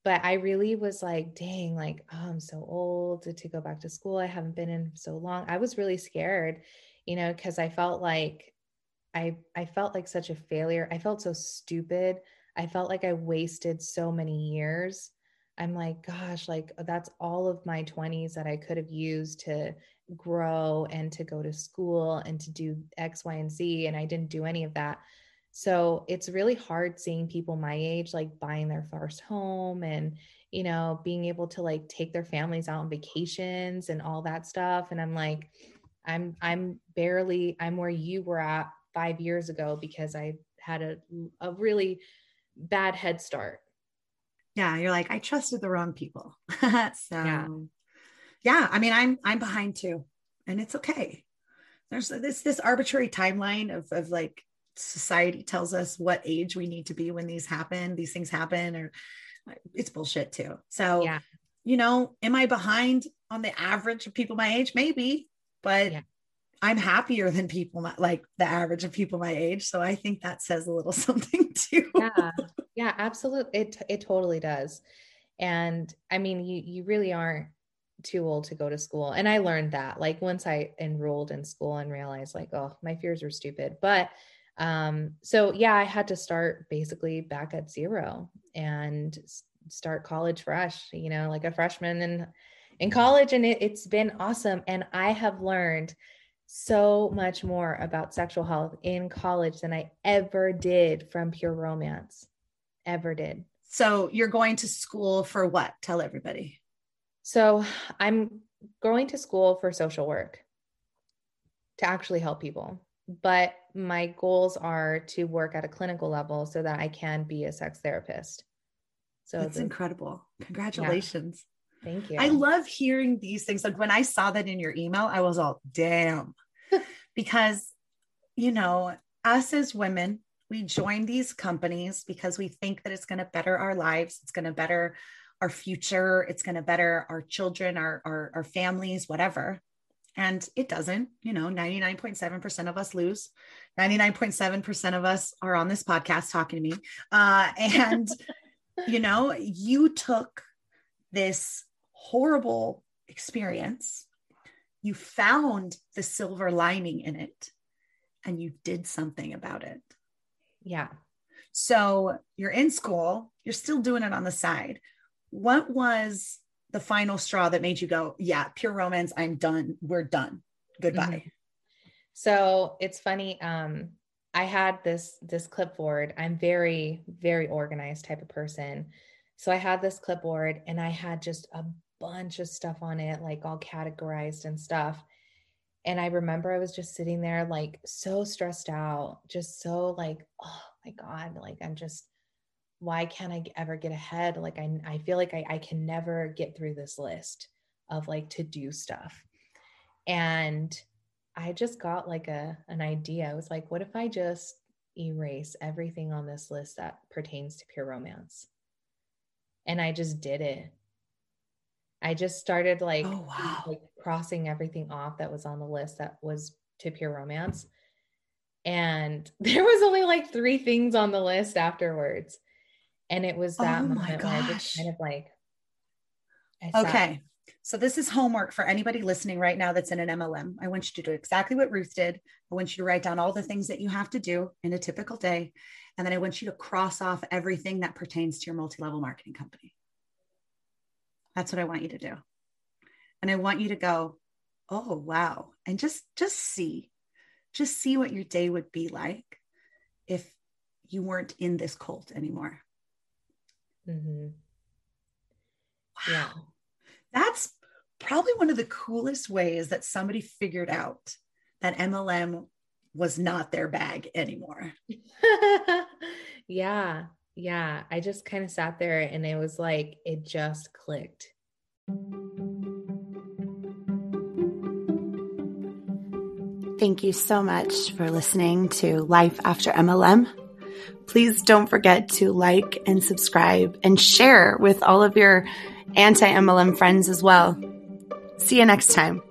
but I really was like, dang, like, oh, I'm so old to, to go back to school. I haven't been in so long. I was really scared, you know, because I felt like I I felt like such a failure. I felt so stupid. I felt like I wasted so many years I'm like, gosh, like uh, that's all of my 20s that I could have used to grow and to go to school and to do X, Y, and Z. And I didn't do any of that. So it's really hard seeing people my age like buying their first home and, you know, being able to like take their families out on vacations and all that stuff. And I'm like, I'm, I'm barely, I'm where you were at five years ago because I had a, a really bad head start yeah you're like i trusted the wrong people. (laughs) So yeah. yeah i mean i'm i'm behind too and it's okay. There's this this arbitrary timeline of of like society tells us what age we need to be when these happen these things happen or uh, it's bullshit too. So yeah. you know am i behind on the average of people my age? Maybe but yeah. i'm happier than people like the average of people my age. So i think that says a little (laughs) something too. Yeah yeah absolutely it it totally does And I mean, you you really aren't too old to go to school. And I learned that like once I enrolled in school and realized like, oh, my fears were stupid. But um, so yeah, I had to start basically back at zero and start college fresh, you know, like a freshman in in college. And it, it's been awesome. And I have learned so much more about sexual health in college than I ever did from pure romance. Ever did. So you're going to school for what? Tell everybody. So I'm going to school for social work to actually help people. But my goals are to work at a clinical level so that I can be a sex therapist. So that's the, incredible. Congratulations. Yeah. Thank you. I love hearing these things. Like when I saw that in your email, I was all, damn. (laughs) because, you know, us as women, we join these companies because we think that it's going to better our lives. It's going to better our future. It's going to better our children, our, our, our families, whatever. And it doesn't, you know, 99.7% of us lose. 99.7% of us are on this podcast talking to me. Uh, and, (laughs) you know, you took this horrible experience, you found the silver lining in it, and you did something about it. Yeah. So you're in school, you're still doing it on the side. What was the final straw that made you go, yeah, pure romance, I'm done. We're done. Goodbye. Mm-hmm. So it's funny. Um, I had this this clipboard. I'm very, very organized type of person. So I had this clipboard and I had just a bunch of stuff on it, like all categorized and stuff. And I remember I was just sitting there like so stressed out, just so like, oh my God, like I'm just why can't I ever get ahead? Like I, I feel like I, I can never get through this list of like to do stuff. And I just got like a an idea. I was like, what if I just erase everything on this list that pertains to pure romance? And I just did it. I just started like, oh, wow. like crossing everything off that was on the list that was to pure romance. And (laughs) there was only like three things on the list afterwards. And it was that oh moment where I just kind of like, okay. So this is homework for anybody listening right now that's in an MLM. I want you to do exactly what Ruth did. I want you to write down all the things that you have to do in a typical day. And then I want you to cross off everything that pertains to your multi-level marketing company. That's what I want you to do. And I want you to go, oh wow. And just just see. Just see what your day would be like if you weren't in this cult anymore. Mm-hmm. Wow. Yeah. That's probably one of the coolest ways that somebody figured out that MLM was not their bag anymore. (laughs) yeah. Yeah. I just kind of sat there and it was like, it just clicked. Thank you so much for listening to Life After MLM. Please don't forget to like and subscribe and share with all of your anti MLM friends as well. See you next time.